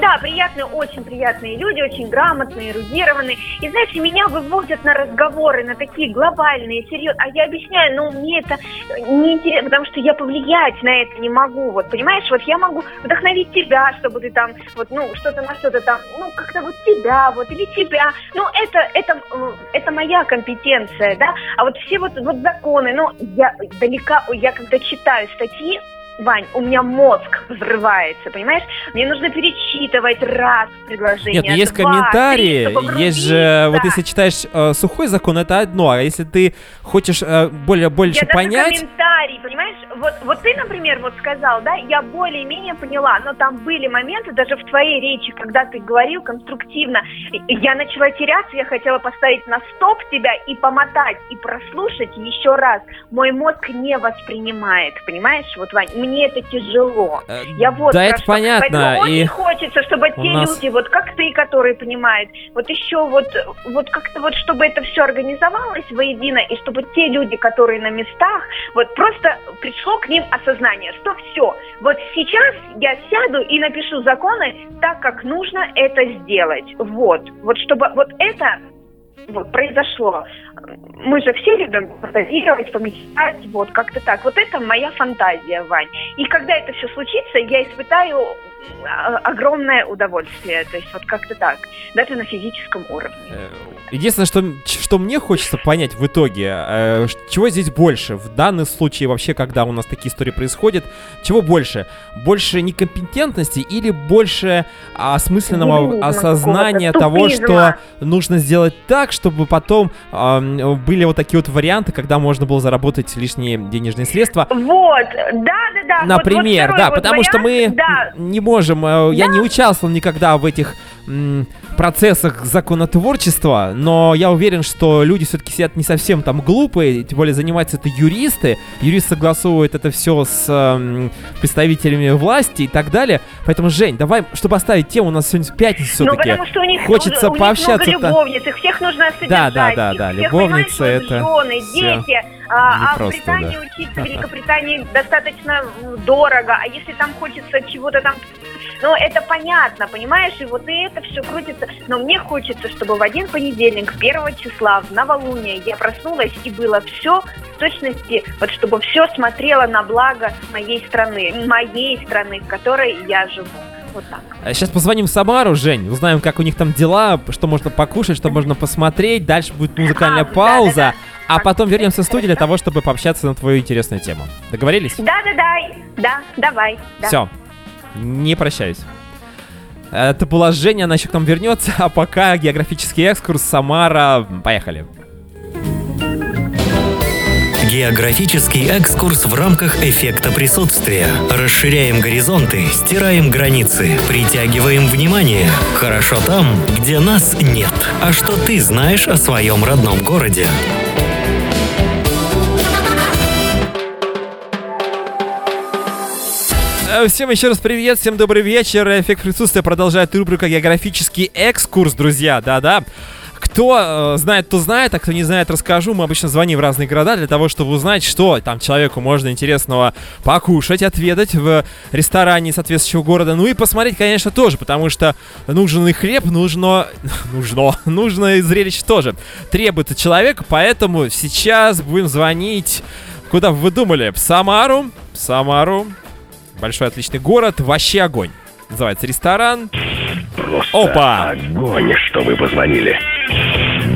Да, приятные, очень приятные люди, очень грамотные, эрудированные. И знаете, меня выводят на разговоры, на такие глобальные, серьезные. А я объясняю, ну, мне это не интересно, потому что я повлиять на это не могу. Вот, понимаешь, вот я могу вдохновить тебя, чтобы ты там, вот, ну, что-то на что-то там, ну, как-то вот тебя, вот, или тебя. Ну, это, это, это моя компетенция, да. А вот все вот, вот законы, ну, я далека, я когда читаю статьи, Вань, у меня мозг взрывается, понимаешь? Мне нужно перечитывать раз предложение. Нет, ну есть два, комментарии, три, есть же, вот если читаешь э, сухой закон, это одно, а если ты хочешь э, более больше я понять... комментарий, понимаешь? Вот, вот ты, например, вот сказал, да, я более-менее поняла, но там были моменты, даже в твоей речи, когда ты говорил конструктивно, я начала теряться, я хотела поставить на стоп тебя и помотать, и прослушать еще раз. Мой мозг не воспринимает, понимаешь? Вот, Вань, мне это тяжело. Э, я вот да, это понятно. Поэтому и... очень хочется, чтобы те нас... люди, вот как ты, которые понимают, вот еще вот, вот как-то вот, чтобы это все организовалось воедино, и чтобы те люди, которые на местах, вот просто пришло к ним осознание, что все, вот сейчас я сяду и напишу законы так, как нужно это сделать. Вот, вот чтобы вот это вот, произошло. Мы же все любим фантазировать, помечтать, вот, как-то так. Вот это моя фантазия, Вань. И когда это все случится, я испытаю а, огромное удовольствие. То есть вот как-то так. Даже на физическом уровне. Э, единственное, что, что мне хочется понять в итоге, э, чего здесь больше? В данном случае вообще, когда у нас такие истории происходят, чего больше? Больше некомпетентности или больше осмысленного осознания того, что нужно сделать так, чтобы потом э, были вот такие вот варианты, когда можно было заработать лишние денежные средства? Вот, да-да-да. Например, вот, вот да, вот потому вариант, что мы да. не можем, э, да. я не участвовал никогда в этих процессах законотворчества, но я уверен, что люди все-таки сидят не совсем там глупые, тем более занимаются это юристы, юрист согласовывает это все с э, представителями власти и так далее. Поэтому, Жень, давай, чтобы оставить тему, у нас сегодня пятница все-таки. Ну, потому что у них, Хочется у, у пообщаться. Них много любовниц, их всех нужно содержать. Да, да, да, да, любовницы это... Жены, дети. А, а в Британии да. учиться в Великобритании достаточно дорого, а если там хочется чего-то там ну, это понятно, понимаешь, и вот и это все крутится. Но мне хочется, чтобы в один понедельник, первого числа, в новолуние, я проснулась и было все в точности, вот чтобы все смотрело на благо моей страны, моей страны, в которой я живу. Вот так. Сейчас а позвоним в Самару, Жень, узнаем, как у них там дела, что можно покушать, что можно посмотреть. Дальше будет музыкальная а, пауза. Да, да, да. А потом вернемся в студию для того, чтобы пообщаться на твою интересную тему. Договорились? Да, да, да. Да, давай. Да. Все. Не прощаюсь. Это была Женя, она еще к нам вернется. А пока географический экскурс Самара. Поехали. Географический экскурс в рамках эффекта присутствия. Расширяем горизонты, стираем границы, притягиваем внимание. Хорошо там, где нас нет. А что ты знаешь о своем родном городе? Всем еще раз привет, всем добрый вечер. Эффект присутствия продолжает рубрика «Географический экскурс», друзья, да-да. кто э, знает, то знает, а кто не знает, расскажу. Мы обычно звоним в разные города для того, чтобы узнать, что там человеку можно интересного покушать, отведать в ресторане соответствующего города. Ну и посмотреть, конечно, тоже, потому что нужен и хлеб, нужно... Нужно. Нужно и зрелище тоже. Требуется человек, поэтому сейчас будем звонить... Куда вы думали? В Самару. В Самару. Большой отличный город. Вообще огонь. Называется ресторан. Просто Опа! огонь, что вы позвонили.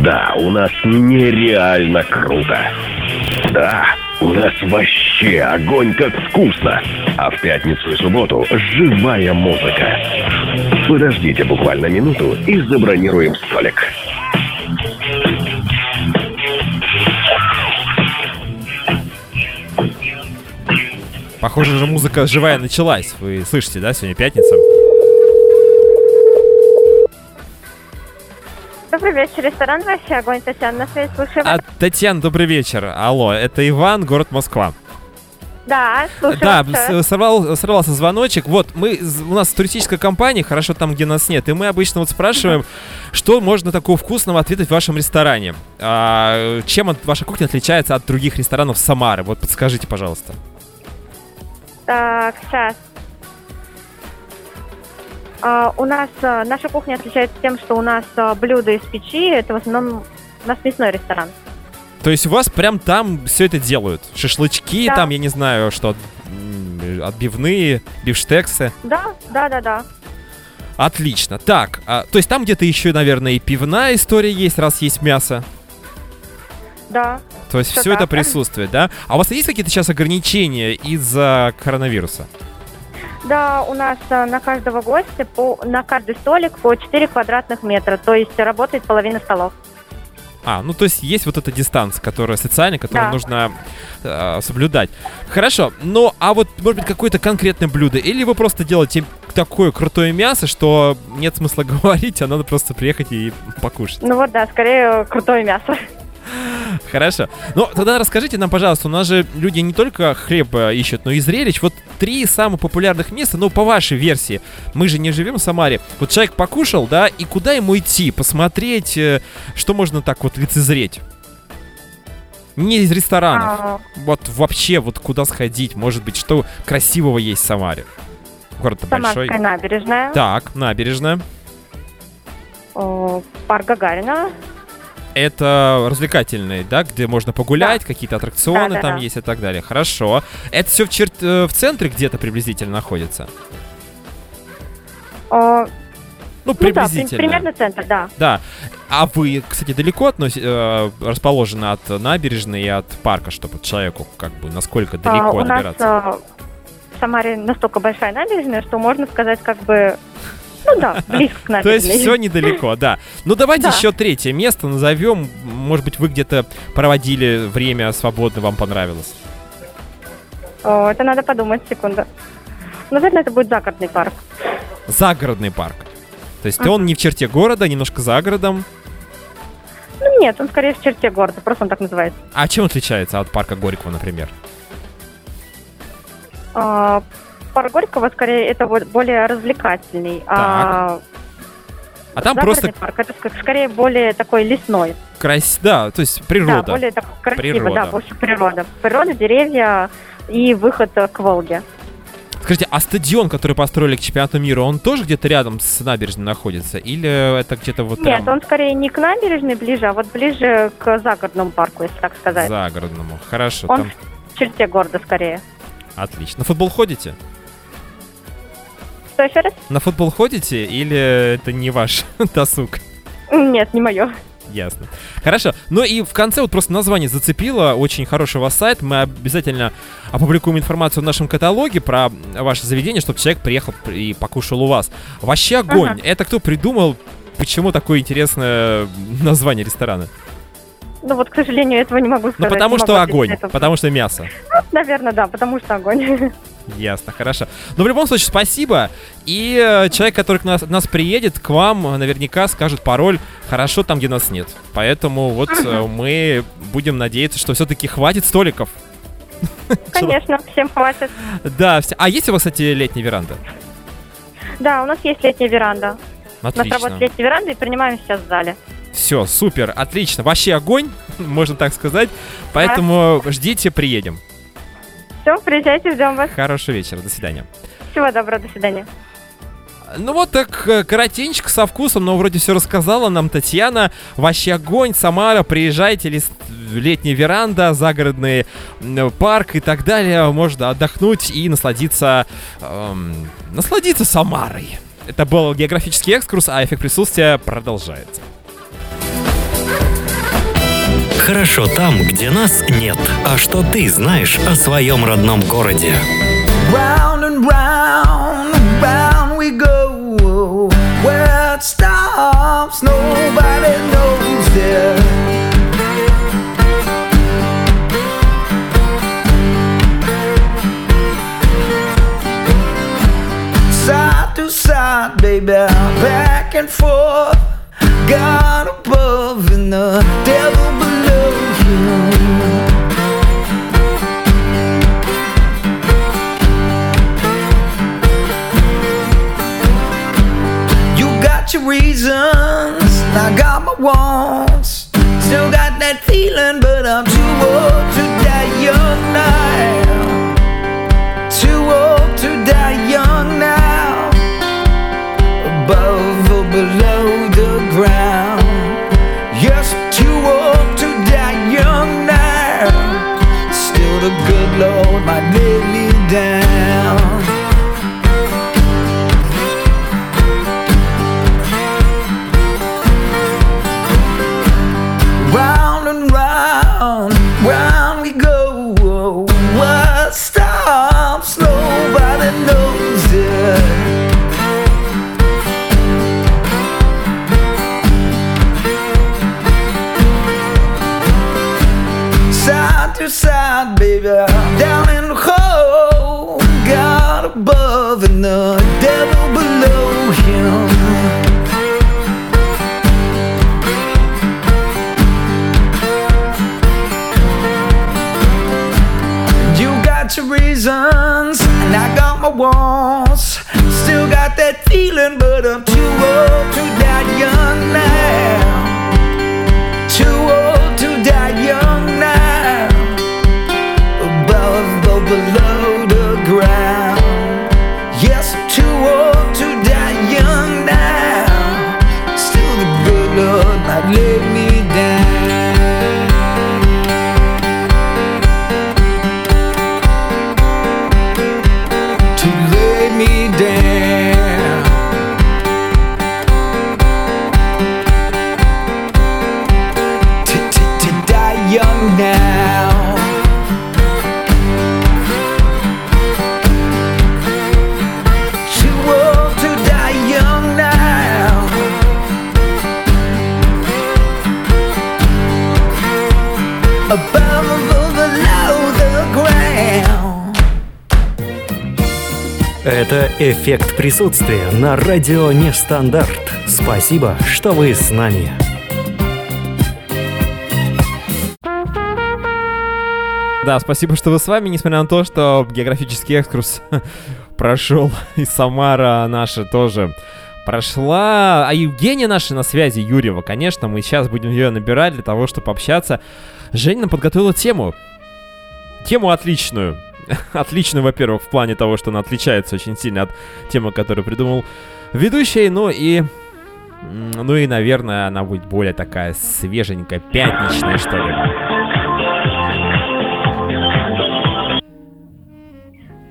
Да, у нас нереально круто. Да, у нас вообще огонь как вкусно. А в пятницу и субботу живая музыка. Подождите буквально минуту и забронируем столик. Похоже, же музыка живая началась. Вы слышите, да? Сегодня пятница. Добрый вечер, ресторан «Вообще огонь», Татьяна, на связи, слушаем. А, Татьяна, добрый вечер. Алло, это Иван, город Москва. Да, слушаем. Да, вас. сорвал, сорвался звоночек. Вот, мы, у нас туристическая компания, хорошо там, где нас нет, и мы обычно вот спрашиваем, что можно такого вкусного ответить в вашем ресторане. А, чем от- ваша кухня отличается от других ресторанов Самары? Вот подскажите, пожалуйста. Так, сейчас. А, у нас а, наша кухня отличается тем, что у нас а, блюда из печи. Это в основном у нас мясной ресторан. То есть у вас прям там все это делают? Шашлычки, Да. там, я не знаю, что, отбивные, бифштексы. Да, да, да, да. Отлично. Так, а, то есть там где-то еще, наверное, и пивная история есть, раз есть мясо. Да. То есть Всё все это присутствует, да? А у вас есть какие-то сейчас ограничения из-за коронавируса? Да, у нас а, на каждого гостя по, на каждый столик по 4 квадратных метра, то есть работает половина столов. А, ну то есть есть вот эта дистанция, которая социальная, которую Да. нужно э, соблюдать. Хорошо, ну а вот может быть какое-то конкретное блюдо, или вы просто делаете такое крутое мясо, что нет смысла говорить, а надо просто приехать и покушать. Ну вот, да, скорее крутое мясо. Хорошо. Ну, тогда расскажите нам, пожалуйста, у нас же люди не только хлеб э, ищут, но и зрелищ. Вот три самых популярных места, ну, по вашей версии. Мы же не живем в Самаре. Вот человек покушал, да, и куда ему идти? Посмотреть, э, что можно так вот лицезреть? Не из ресторанов. А, Вот вообще, вот куда сходить? Может быть, что красивого есть в Самаре? Город-то большой. Набережная, Так, набережная. о, парк Гагарина. Это развлекательный, да, где можно погулять, какие-то аттракционы Да, да, там да. есть и так далее. Хорошо. Это все в, чер- э, в центре где-то приблизительно находится? О, Ну, ну да, при- приблизительно. примерно центр, да. Да. А вы, кстати, далеко относи- э, расположены от набережной и от парка, чтобы человеку, как бы, насколько А, далеко у нас добираться? а, в Самаре настолько большая набережная, что можно сказать, как бы, ну да, близко к То набережной. есть все недалеко, да. Ну давайте Да. еще третье место назовем. Может быть, вы где-то проводили время свободно, вам понравилось. Это надо подумать, секунду. Наверное, это будет загородный парк. Загородный парк. То есть он не в черте города, немножко за городом. Ну нет, он скорее в черте города, просто он так называется. А чем отличается от парка Горького, например? А, парк Горького скорее это вот более развлекательный. А А там загородный просто парк это ск- скорее более такой лесной. крас... Да, то есть Да, природа. более так красиво, Природа. да, больше природа. Природа, деревья и выход э, к Волге. Скажите, а стадион, который построили к чемпионату мира, он тоже где-то рядом с набережной находится? Или это где-то вот Нет, прям он скорее не к набережной ближе, а вот ближе к загородному парку, если так сказать. загородному? Хорошо, Он там в черте города скорее. отлично. На футбол ходите? Что еще раз? На футбол ходите или это не ваш досуг? Нет, не мое. Ясно. Хорошо. Ну и в конце вот просто название зацепило. Очень хороший у вас сайт. Мы обязательно опубликуем информацию в нашем каталоге про ваше заведение, чтобы человек приехал и покушал у вас. Вообще огонь. Ага. Это кто придумал? Почему такое интересное название ресторана? Ну вот, к сожалению, этого не могу Ну сказать. потому не что огонь, на это. потому что мясо. Наверное, да, потому что огонь. Ясно, хорошо. Но в любом случае, спасибо. И э, человек, который к нас, нас приедет, к вам наверняка скажет пароль «Хорошо там, где нас нет». Поэтому вот э, мы будем надеяться, что все-таки хватит столиков. Конечно, всем хватит. Да, вся- а есть у вас, кстати, летняя веранда? Да, у нас есть летняя веранда. У нас Отлично. работает летняя веранда и принимаем сейчас в зале. Все, супер, отлично. Вообще огонь, можно так сказать. Поэтому ждите, приедем. Все, приезжайте, ждем вас. Хорошего вечера, до свидания. Всего доброго, до свидания. Ну вот так э, коротенько, со вкусом, но вроде все рассказала нам Татьяна. Вообще огонь, Самара, приезжайте, лист, летняя веранда, загородный парк и так далее. Можно отдохнуть и насладиться, эм, насладиться Самарой. Это был географический экскурс, а эффект присутствия продолжается. Хорошо там, где нас нет. А что ты знаешь о своем родном городе? Round and round and round we go. Where it stops, nobody knows it. Side to side, baby, back and forth. Above the devil below you. You got your reasons, I got my wants. Still got that feeling, but I'm too old эффект присутствия на радио Нестандарт. Спасибо, что вы с нами. Да, спасибо, что вы с вами, несмотря на то, что географический экскурс прошел, и Самара наша тоже прошла. А Евгения наша на связи, Юрьева, конечно, мы сейчас будем ее набирать для того, чтобы общаться. Женя нам подготовила тему. Тему отличную. Отличную, во-первых, в плане того, что она отличается очень сильно от темы, которую придумал ведущий, ну и... Ну и, наверное, она будет более такая свеженькая, пятничная, что ли.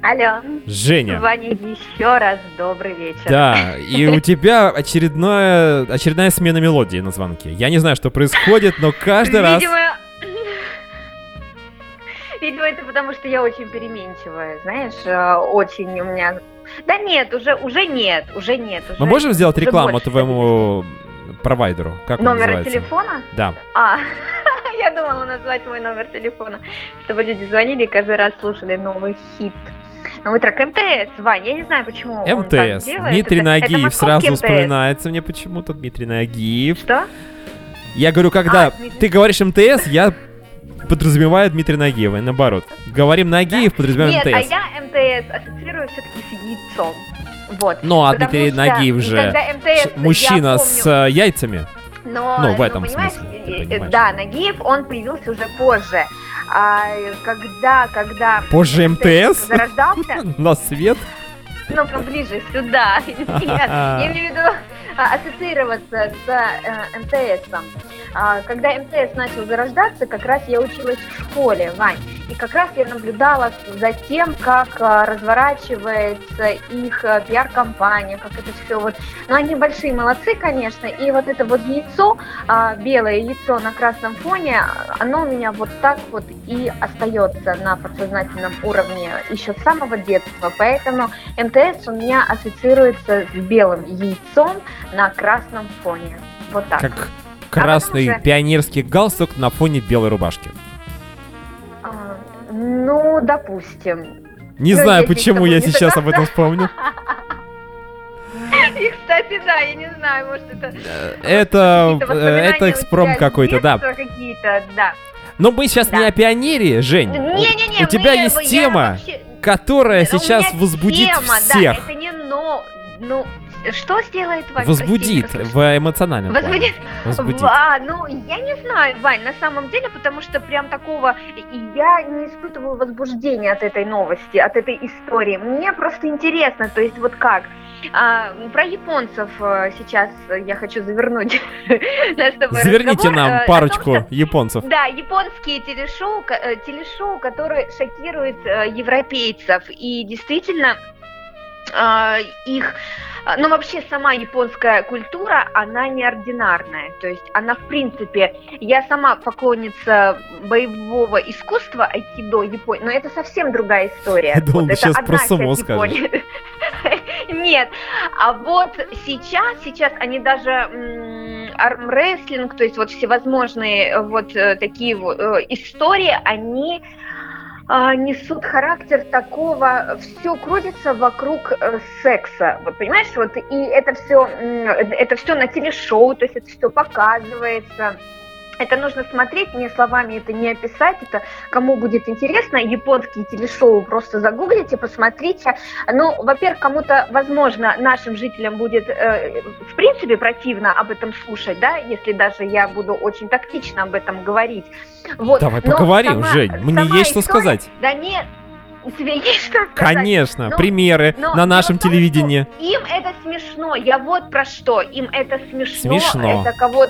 Алло, Женя. Ваня, еще раз добрый вечер. Да, и у тебя очередная, очередная смена мелодии на звонке. Я не знаю, что происходит, но каждый раз... Видимо, видимо, это потому, что я очень переменчивая, знаешь, э, очень у меня... Да нет, уже, уже нет, уже нет. Уже, Мы можем сделать рекламу твоему провайдеру? Как Номера телефона? Да. А, я думала назвать мой номер телефона, чтобы люди звонили и каждый раз слушали новый хит. Новый трек МТС, Вань, я не знаю, почему МТС. Дмитрий Это- это Нагиев московский сразу МТС. вспоминается мне почему-то. Дмитрий Нагиев. Что? Я говорю, когда А, ты говоришь МТС, я подразумеваю Дмитрия Нагиева, и наоборот. Говорим Нагиев, подразумеваем Нет, а МТС. я МТС ассоциирую все-таки с яйцом. Вот. Ну, а Дмитрий Нагиев же МТС, мужчина я с помню- э, яйцами. Но, ну, в этом ну, смысле, э, понимаешь. да, Нагиев, он появился уже позже. А, когда, когда Позже МТС? зарождался, На свет? ну, поближе сюда. Нет, я имею в виду а, ассоциироваться с э, МТСом. А, Когда МТС начал зарождаться, как раз я училась в школе, Вань. И как раз я наблюдала за тем, как а, разворачивается их а, пиар-компания, как это все вот. Но они большие молодцы, конечно. И вот это вот яйцо, а, белое яйцо на красном фоне, оно у меня вот так вот и остается на подсознательном уровне еще с самого детства. Поэтому МТС у меня ассоциируется с белым яйцом на красном фоне. Вот так. Как красный уже- пионерский галстук на фоне белой рубашки. А, ну, допустим. Не Ну, знаю, почему я не сейчас об этом вспомнил. И, кстати, да, я не знаю, может, это... Это, э, это у экспром тебя с какой-то, да. Какие-то, да. Но мы сейчас не Да. о пионере, Жень. Не-не-не, У тебя мы- есть я тема, вообще- которая У меня сейчас возбудит тема, всех. Да, это не но... Ну, что сделает Вань? Возбудит Прости, в эмоциональном плане. Возбудит? Возбудит. А, ну, я не знаю, Вань, на самом деле, потому что прям такого... Я не испытываю возбуждения от этой новости, от этой истории. Мне просто интересно, то есть вот как... А, про японцев э, сейчас я хочу завернуть наш с тобой Заверните разговор, э, нам том, парочку что- японцев. да, японские телешоу, э, телешоу, которые шокируют э, европейцев. И действительно, э, их, э, ну вообще сама японская культура, она неординарная. То есть она в принципе, я сама поклонница боевого искусства айкидо Японии, но это совсем другая история. Я думал, Вот это одна про Японии. Нет, а вот сейчас, сейчас они даже армрестлинг, то есть вот всевозможные вот э, такие вот э, истории, они а, несут характер такого, все крутится вокруг э, секса, вот понимаешь, вот и это все, это все на телешоу, то есть это все показывается. Это нужно смотреть, мне словами это не описать, это кому будет интересно, японские телешоу просто загуглите, посмотрите. Ну, во-первых, кому-то, возможно, нашим жителям будет, э, в принципе, противно об этом слушать, да, если даже я буду очень тактично об этом говорить. Вот. Давай Но поговорим, сама- Жень. Мне сама есть что история- сказать. Да нет, тебе есть что сказать? Конечно, Ну, примеры но на нашем том, телевидении. что Им это смешно. Я вот про что. Им это смешно. Смешно. Это кого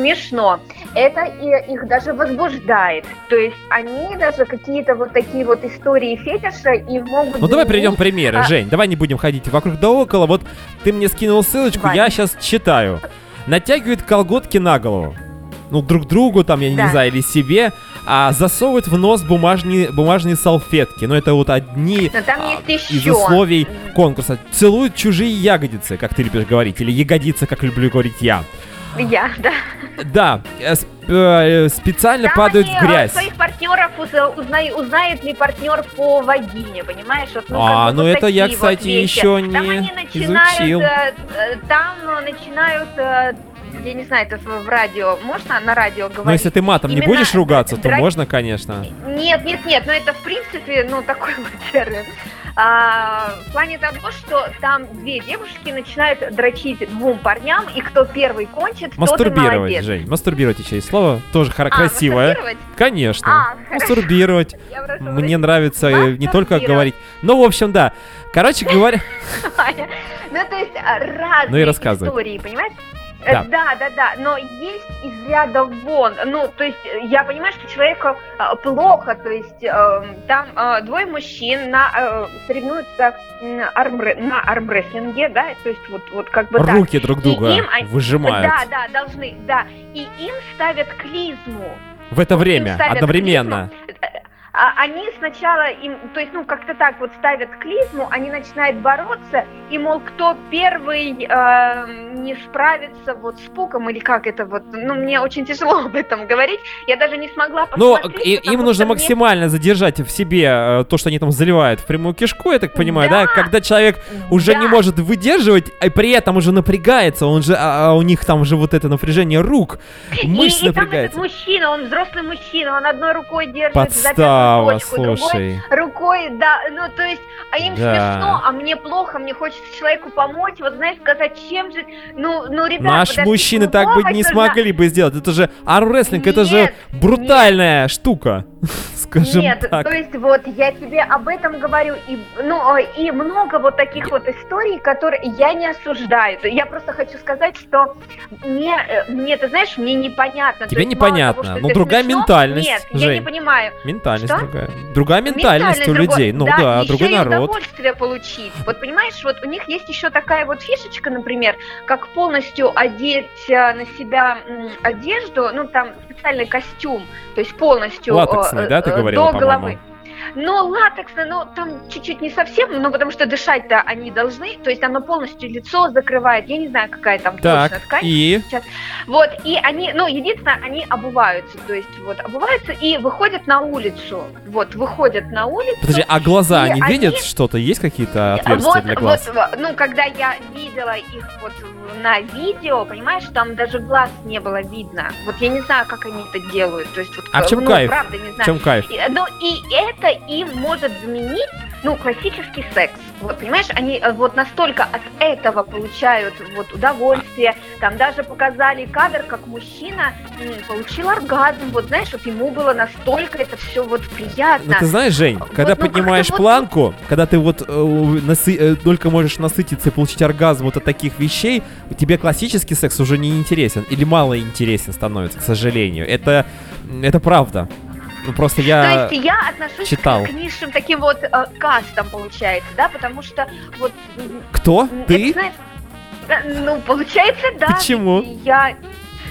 смешно. Это и, их даже возбуждает. То есть они даже какие-то вот такие вот истории фетиша и могут... Ну давай приведем примеры, а- Жень. Давай не будем ходить вокруг да около. Вот ты мне скинул ссылочку, Вань. я сейчас читаю. Натягивают колготки на голову. Ну, друг другу, там, я не Да. знаю, или себе, а засовывают в нос бумажные, бумажные салфетки. Ну, это вот одни а, из условий конкурса. Целуют чужие ягодицы, как ты любишь говорить, или ягодицы, как люблю говорить я. Я, да. Да, э, э, специально Там падают они, в э, грязь. своих партнеров уз- узнай- узнает ли партнер по вагине, понимаешь? Вот, ну, А, ну вот это я, такие вот кстати, вещи. еще Там не они начинают, изучил. там начинают, я не знаю, это в радио, можно на радио говорить? Но если ты матом не Именно будешь ругаться, то дра- можно, конечно. Нет, нет, нет, но это в принципе, ну, такой вот термин. А, в плане того, что там две девушки начинают дрочить двум парням, и кто первый кончит, тот и Мастурбировать, молодец. Жень. Мастурбировать еще есть слово. Тоже А, красивое. мастурбировать? Конечно. А. Мастурбировать. Мне нравится э, не только Мастурбировать. говорить. Ну, в общем, да. Короче говоря. Ну, то есть а, разные Ну рассказывай. истории, понимаешь? Э, Да. Да, да, да, но есть из ряда вон. Ну, то есть э, я понимаю, что человеку э, плохо, то есть э, там э, двое мужчин на, э, соревнуются м, армре- на армрестлинге, да, то есть вот, вот как бы так. руки друг И друга им выжимают. Да, да, должны, да. И им ставят клизму. В это время, одновременно. А они сначала им, то есть, ну, как-то так вот ставят клизму, они начинают бороться, и, мол, кто первый э, не справится вот с пуком, или как это вот, ну, мне очень тяжело об этом говорить, я даже не смогла Ну, посмотреть. и- потому им нужно мне- максимально задержать в себе э, то, что они там заливают в прямую кишку, я так понимаю, да? Да. Когда человек уже не Да. может выдерживать, а при этом уже напрягается, он же, а, а у них там уже вот это напряжение рук, И, мышцы и там этот мужчина, он взрослый мужчина, он одной рукой держит за Слава, слушай. Другой, рукой, да, ну то есть, а им да. смешно, а мне плохо, мне хочется человеку помочь, вот знаешь, сказать, чем же, ну, ну, ребята, Наши мужчины ну, так бы не смогли бы сделать, это же армрестлинг, это же брутальная нет. штука. скажем Нет, так. то есть вот я тебе об этом говорю, и, ну, и много вот таких вот историй, которые я не осуждаю. Я просто хочу сказать, что мне, э, мне ты знаешь, мне непонятно. Тебе непонятно, того, ну другая смешно, ментальность, Нет, Жень. я не понимаю. Ментальность что? другая. Другая ментальность, ментальность у людей, другой, ну да, да другой народ. удовольствие получить. Вот понимаешь, вот у них есть еще такая вот фишечка, например, как полностью одеть э, на себя одежду, ну там специальный костюм, то есть полностью Латексный, да, ты говорила, до головы. Но латексное, ну, там чуть-чуть не совсем, ну, потому что дышать-то они должны, то есть оно полностью лицо закрывает, я не знаю, какая там так, точно ткань. и? Сейчас. Вот, и они, ну, единственное, они обуваются, то есть вот обуваются и выходят на улицу, вот, выходят на улицу. Подожди, а глаза, они, они видят что-то, есть какие-то отверстия вот, для глаз? Вот, ну, когда я видела их вот на видео, понимаешь, там даже глаз не было видно, вот я не знаю, как они это делают, то есть вот, а в чем ну, кайф? правда, не знаю. В чем кайф? Ну, и это им может заменить, ну, классический секс. Вот, понимаешь, они э, вот настолько от этого получают вот удовольствие. Там даже показали кадр, как мужчина получил оргазм. Вот, знаешь, вот ему было настолько это все вот приятно. Ну, ты знаешь, Жень, вот, когда ну, поднимаешь планку, вот... когда ты вот э, насы... э, только можешь насытиться и получить оргазм вот от таких вещей, тебе классический секс уже не интересен или мало интересен становится, к сожалению. Это, это правда. Ну просто я То есть я отношусь читал. к низшим таким вот э, кастам, получается, да, потому что вот... Кто? Ты? знаешь, ну, получается, да. Почему? Я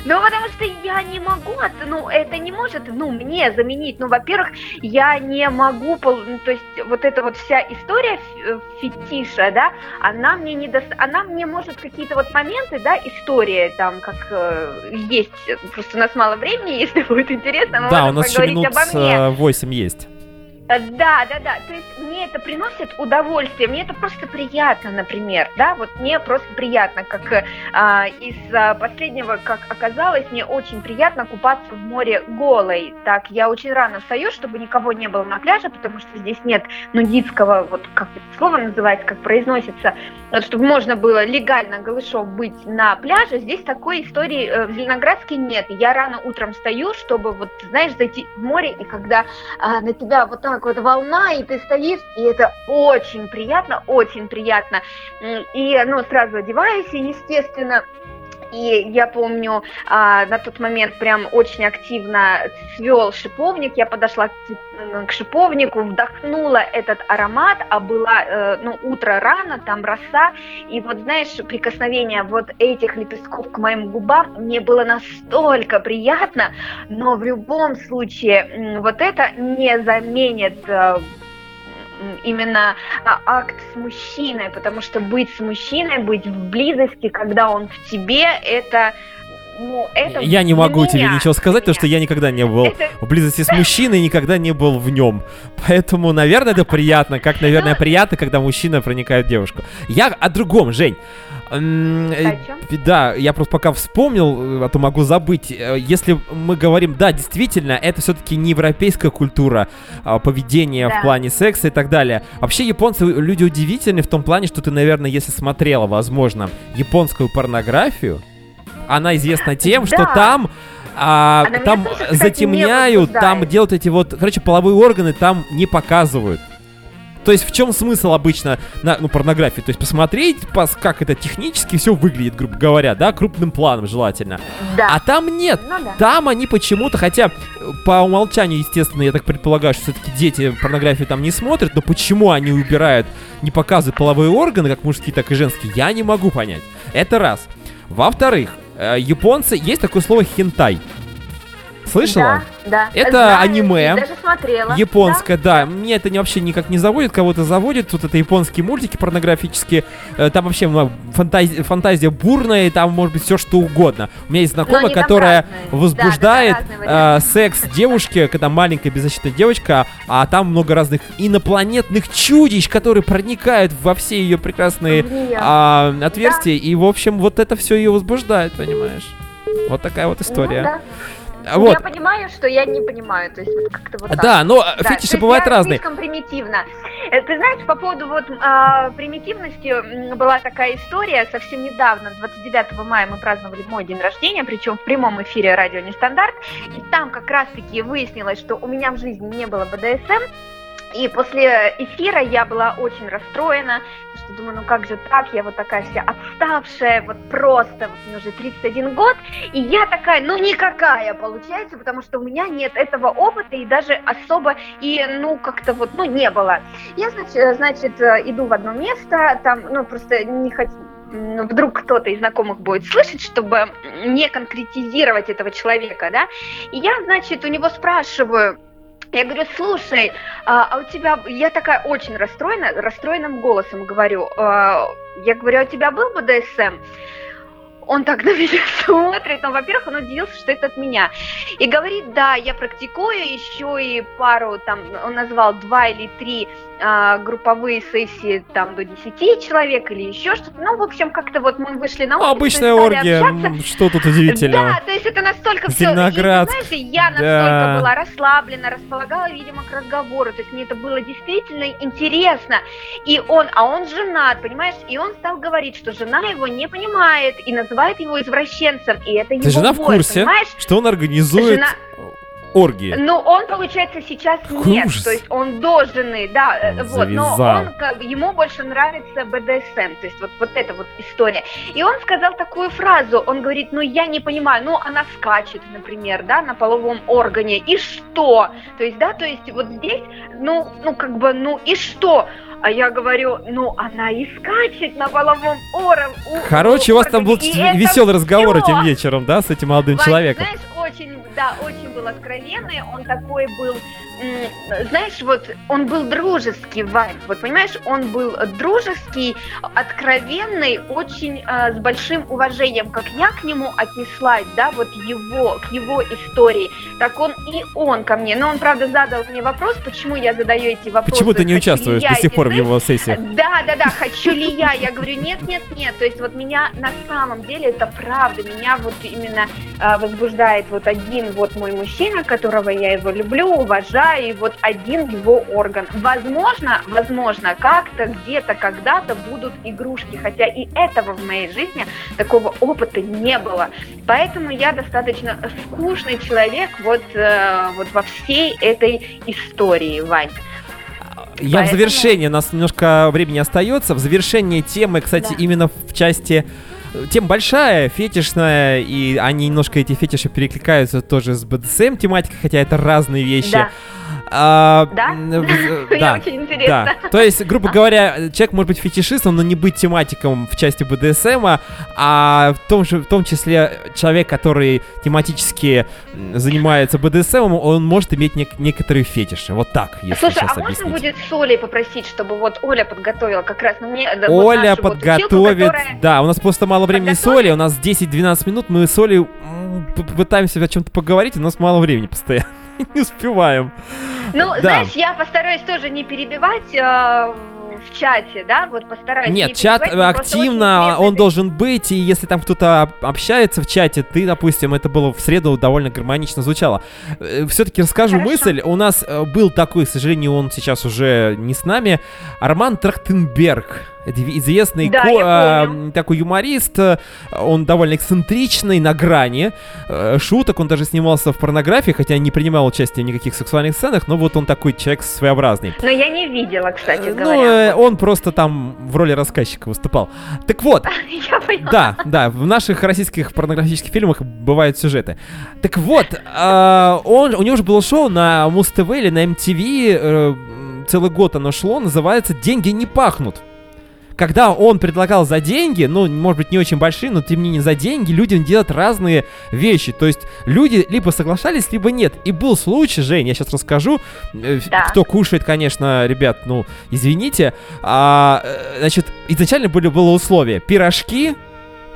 ну, потому что я не могу, ну, это не может, ну, мне заменить. Ну, во-первых, я не могу, ну, то есть вот эта вот вся история э, фетиша, да, она мне не даст, она мне может какие-то вот моменты, да, история там, как э, есть, просто у нас мало времени, если будет интересно, мы да, можем у нас еще минут обо мне. 8 есть. Э, да, да, да. То есть мне это приносит удовольствие, мне это просто приятно, например, да, вот мне просто приятно, как а, из а, последнего, как оказалось, мне очень приятно купаться в море голой. Так, я очень рано встаю, чтобы никого не было на пляже, потому что здесь нет нудистского, вот как это слово называется, как произносится, вот, чтобы можно было легально голышом быть на пляже. Здесь такой истории э, в Зеленоградске нет. Я рано утром встаю, чтобы вот, знаешь, зайти в море, и когда а, на тебя вот так как вот волна, и ты стоишь, и это очень приятно, очень приятно. И, ну, сразу одеваюсь, и, естественно, и я помню, а, на тот момент прям очень активно цвел шиповник. Я подошла к, к шиповнику, вдохнула этот аромат, а было э, ну, утро рано, там роса. И вот, знаешь, прикосновение вот этих лепестков к моим губам мне было настолько приятно, но в любом случае вот это не заменит э, именно а, акт с мужчиной, потому что быть с мужчиной, быть в близости, когда он в тебе, это ну, это я не могу меня, тебе ничего сказать, потому что я никогда не был это... в близости с мужчиной, никогда не был в нем. Поэтому, наверное, это приятно, как, наверное, ну, приятно, когда мужчина проникает в девушку. Я о другом, Жень. Э, да, я просто пока вспомнил, э, а то могу забыть. Э, если мы говорим, да, действительно, это все-таки не европейская культура а, поведения да. в плане секса и так далее. Вообще японцы люди удивительные в том плане, что ты, наверное, если смотрела, возможно, японскую порнографию, она известна тем, да. что там а, там тоже, кстати, затемняют, там делают эти вот, короче, половые органы там не показывают. То есть в чем смысл обычно на ну, порнографии? То есть посмотреть, пос, как это технически все выглядит, грубо говоря, да, крупным планом желательно. Да. А там нет. Ну, да. Там они почему-то, хотя по умолчанию, естественно, я так предполагаю, что все-таки дети порнографию там не смотрят, но почему они убирают, не показывают половые органы, как мужские, так и женские, я не могу понять. Это раз. Во-вторых, японцы, есть такое слово хентай. Слышала? Да, да. Это Знаю, аниме. Даже смотрела. Японское, да. да. Мне это вообще никак не заводит, кого-то заводит. Тут это японские мультики порнографические. Э, там вообще ну, фантазия, фантазия бурная, и там может быть все что угодно. У меня есть знакомая, которая возбуждает да, э, секс девушки, когда маленькая беззащитная девочка, а там много разных инопланетных чудищ, которые проникают во все ее прекрасные э, отверстия. Да. И, в общем, вот это все ее возбуждает, понимаешь? Вот такая вот история. Ну, да. Ну, Вот. Я понимаю, что я не понимаю, то есть вот как-то вот так. Да, но Да, фетиши бывают я разные. слишком примитивно. Э, Ты знаешь, по поводу вот а, примитивности была такая история совсем недавно, 29 мая мы праздновали мой день рождения, причем в прямом эфире радио Нестандарт, и там как раз-таки выяснилось, что у меня в жизни не было БДСМ, и после эфира я была очень расстроена, что думаю, ну как же так, я вот такая вся отставшая, вот просто, вот мне уже 31 год, и я такая, ну никакая получается, потому что у меня нет этого опыта и даже особо и, ну, как-то вот, ну, не было. Я, значит, э, значит, э, иду в одно место, там, ну, просто не хочу, м, вдруг кто-то из знакомых будет слышать, чтобы не конкретизировать этого человека, да, и я, значит, у него спрашиваю, я говорю, слушай, а, а у тебя, я такая очень расстроена, расстроенным голосом говорю, а, я говорю, а у тебя был БДСМ? Он так на меня смотрит, ну, во-первых, он удивился, что это от меня. И говорит, да, я практикую еще и пару, там, он назвал два или три а, групповые сессии, там, до 10 человек или еще что-то. Ну, в общем, как-то вот мы вышли на улицу, Обычная оргия, общаться. что тут удивительного? Да, то есть это настолько все. Зеленоградск. знаешь, я настолько Да. была расслаблена, располагала, видимо, к разговору. То есть мне это было действительно интересно. И он, а он женат, понимаешь? И он стал говорить, что жена его не понимает и называет его извращенцем. И это его Ты жена в боль, курсе, понимаешь? что он организует Жена- оргии? Ну, он, получается, сейчас Какой нет, ужас. то есть он до жены, да, э, Он вот, но завязал. он, как, ему больше нравится БДСМ, то есть вот, вот эта вот история. И он сказал такую фразу, он говорит, ну, я не понимаю, ну, она скачет, например, да, на половом органе, и что? То есть, да, то есть вот здесь, ну, ну, как бы, ну, и что? А я говорю, ну, она и скачет на половом ором. Короче, у вас там был веселый разговор всё. этим вечером, да, с этим молодым Вань, человеком? Знаешь, очень, да, очень был откровенный, он такой был, знаешь, вот он был дружеский, Вань, вот понимаешь, он был дружеский, откровенный, очень э, с большим уважением, как я к нему отнеслась, да, вот его, к его истории, так он и он ко мне, но он, правда, задал мне вопрос, почему я задаю эти вопросы. Почему ты не участвуешь до сих пор в его сессиях? да, да, да, хочу ли я? Я говорю, нет, нет, нет. То есть вот меня на самом деле это правда. Меня вот именно а, возбуждает вот один вот мой мужчина, которого я его люблю, уважаю, и вот один его орган. Возможно, возможно, как-то, где-то, когда-то будут игрушки, хотя и этого в моей жизни такого опыта не было. Поэтому я достаточно скучный человек вот, э, вот во всей этой истории, Вань. Я в Поэтому- завершении, у нас немножко времени остается. В завершении темы, кстати, Да. именно в части... Тема большая, фетишная, и они немножко, эти фетиши, перекликаются тоже с BDSM тематикой, хотя это разные вещи. Да. А, Да? Мне да. очень интересно. Да. То есть, грубо говоря, человек может быть фетишистом, но не быть тематиком в части БДСМ, а в том, же, в том числе человек, который тематически занимается БДСМ, он может иметь нек- некоторые фетиши. Вот так, если Слушай, сейчас а можно объяснить. будет с Олей попросить, чтобы вот Оля подготовила как раз мне, вот Оля нашу вот училку, подготовит. которая- Да, у нас просто мало времени с Подготовит? Олей. У нас 10-12 минут. Мы с Олей пытаемся о чем-то поговорить, у нас мало времени постоянно. Не успеваем. Ну, Да. знаешь, я постараюсь тоже не перебивать э, в чате, да, вот постараюсь. Нет, не чат активно, он должен быть, и если там кто-то об- общается в чате, ты, допустим, это было в среду довольно гармонично звучало. Все-таки расскажу Хорошо. мысль. У нас э, был такой, к сожалению, он сейчас уже не с нами, Арман Трахтенберг. Известный Да, ко- э, такой юморист, э, он довольно эксцентричный, на грани э, шуток, он даже снимался в порнографии, хотя не принимал участия в никаких сексуальных сценах, но вот он такой человек своеобразный. Но я не видела, кстати Э, говоря. Ну, э, он просто там в роли рассказчика выступал. Так вот, Я поняла. да, да, в наших российских порнографических фильмах бывают сюжеты. Так вот, э, он, у него же было шоу на Муз-ТВ или на MTV, э, м, целый год оно шло, называется «Деньги не пахнут». Когда он предлагал за деньги, ну, может быть, не очень большие, но тем не менее за деньги людям делать разные вещи. То есть люди либо соглашались, либо нет. И был случай, Жень, я сейчас расскажу. Э, Да. Кто кушает, конечно, ребят, ну, извините. А, э, значит, изначально были, было условие. Пирожки,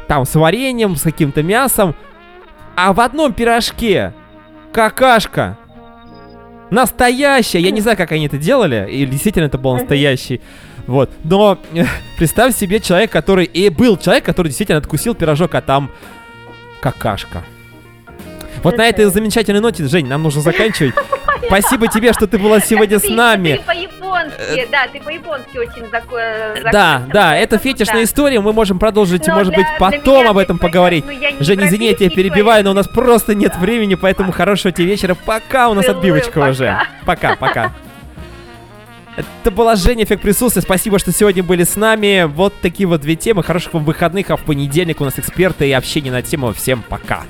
там, с вареньем, с каким-то мясом. А в одном пирожке какашка. Настоящая. Я не знаю, как они это делали. Или действительно это был настоящий. Вот. Но э, представь себе человек, который... И был человек, который действительно откусил пирожок, а там какашка. Вот на этой замечательной ноте, Жень, нам нужно заканчивать. Спасибо тебе, что ты была сегодня с нами. Ты по-японски, да, ты по-японски очень зако- Да, да, это фетишная история, мы можем продолжить, может быть, потом об этом поговорить. Женя, извини, я тебя перебиваю, но у нас просто нет времени, поэтому хорошего тебе вечера. Пока, у нас отбивочка уже. Пока, пока. Это была Женя, эффект присутствия. Спасибо, что сегодня были с нами. Вот такие вот две темы. Хороших вам выходных, а в понедельник у нас эксперты и общение на тему. Всем пока.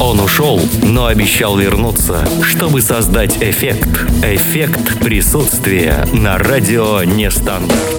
Он ушел, но обещал вернуться, чтобы создать эффект. Эффект присутствия на радио Нестандарт.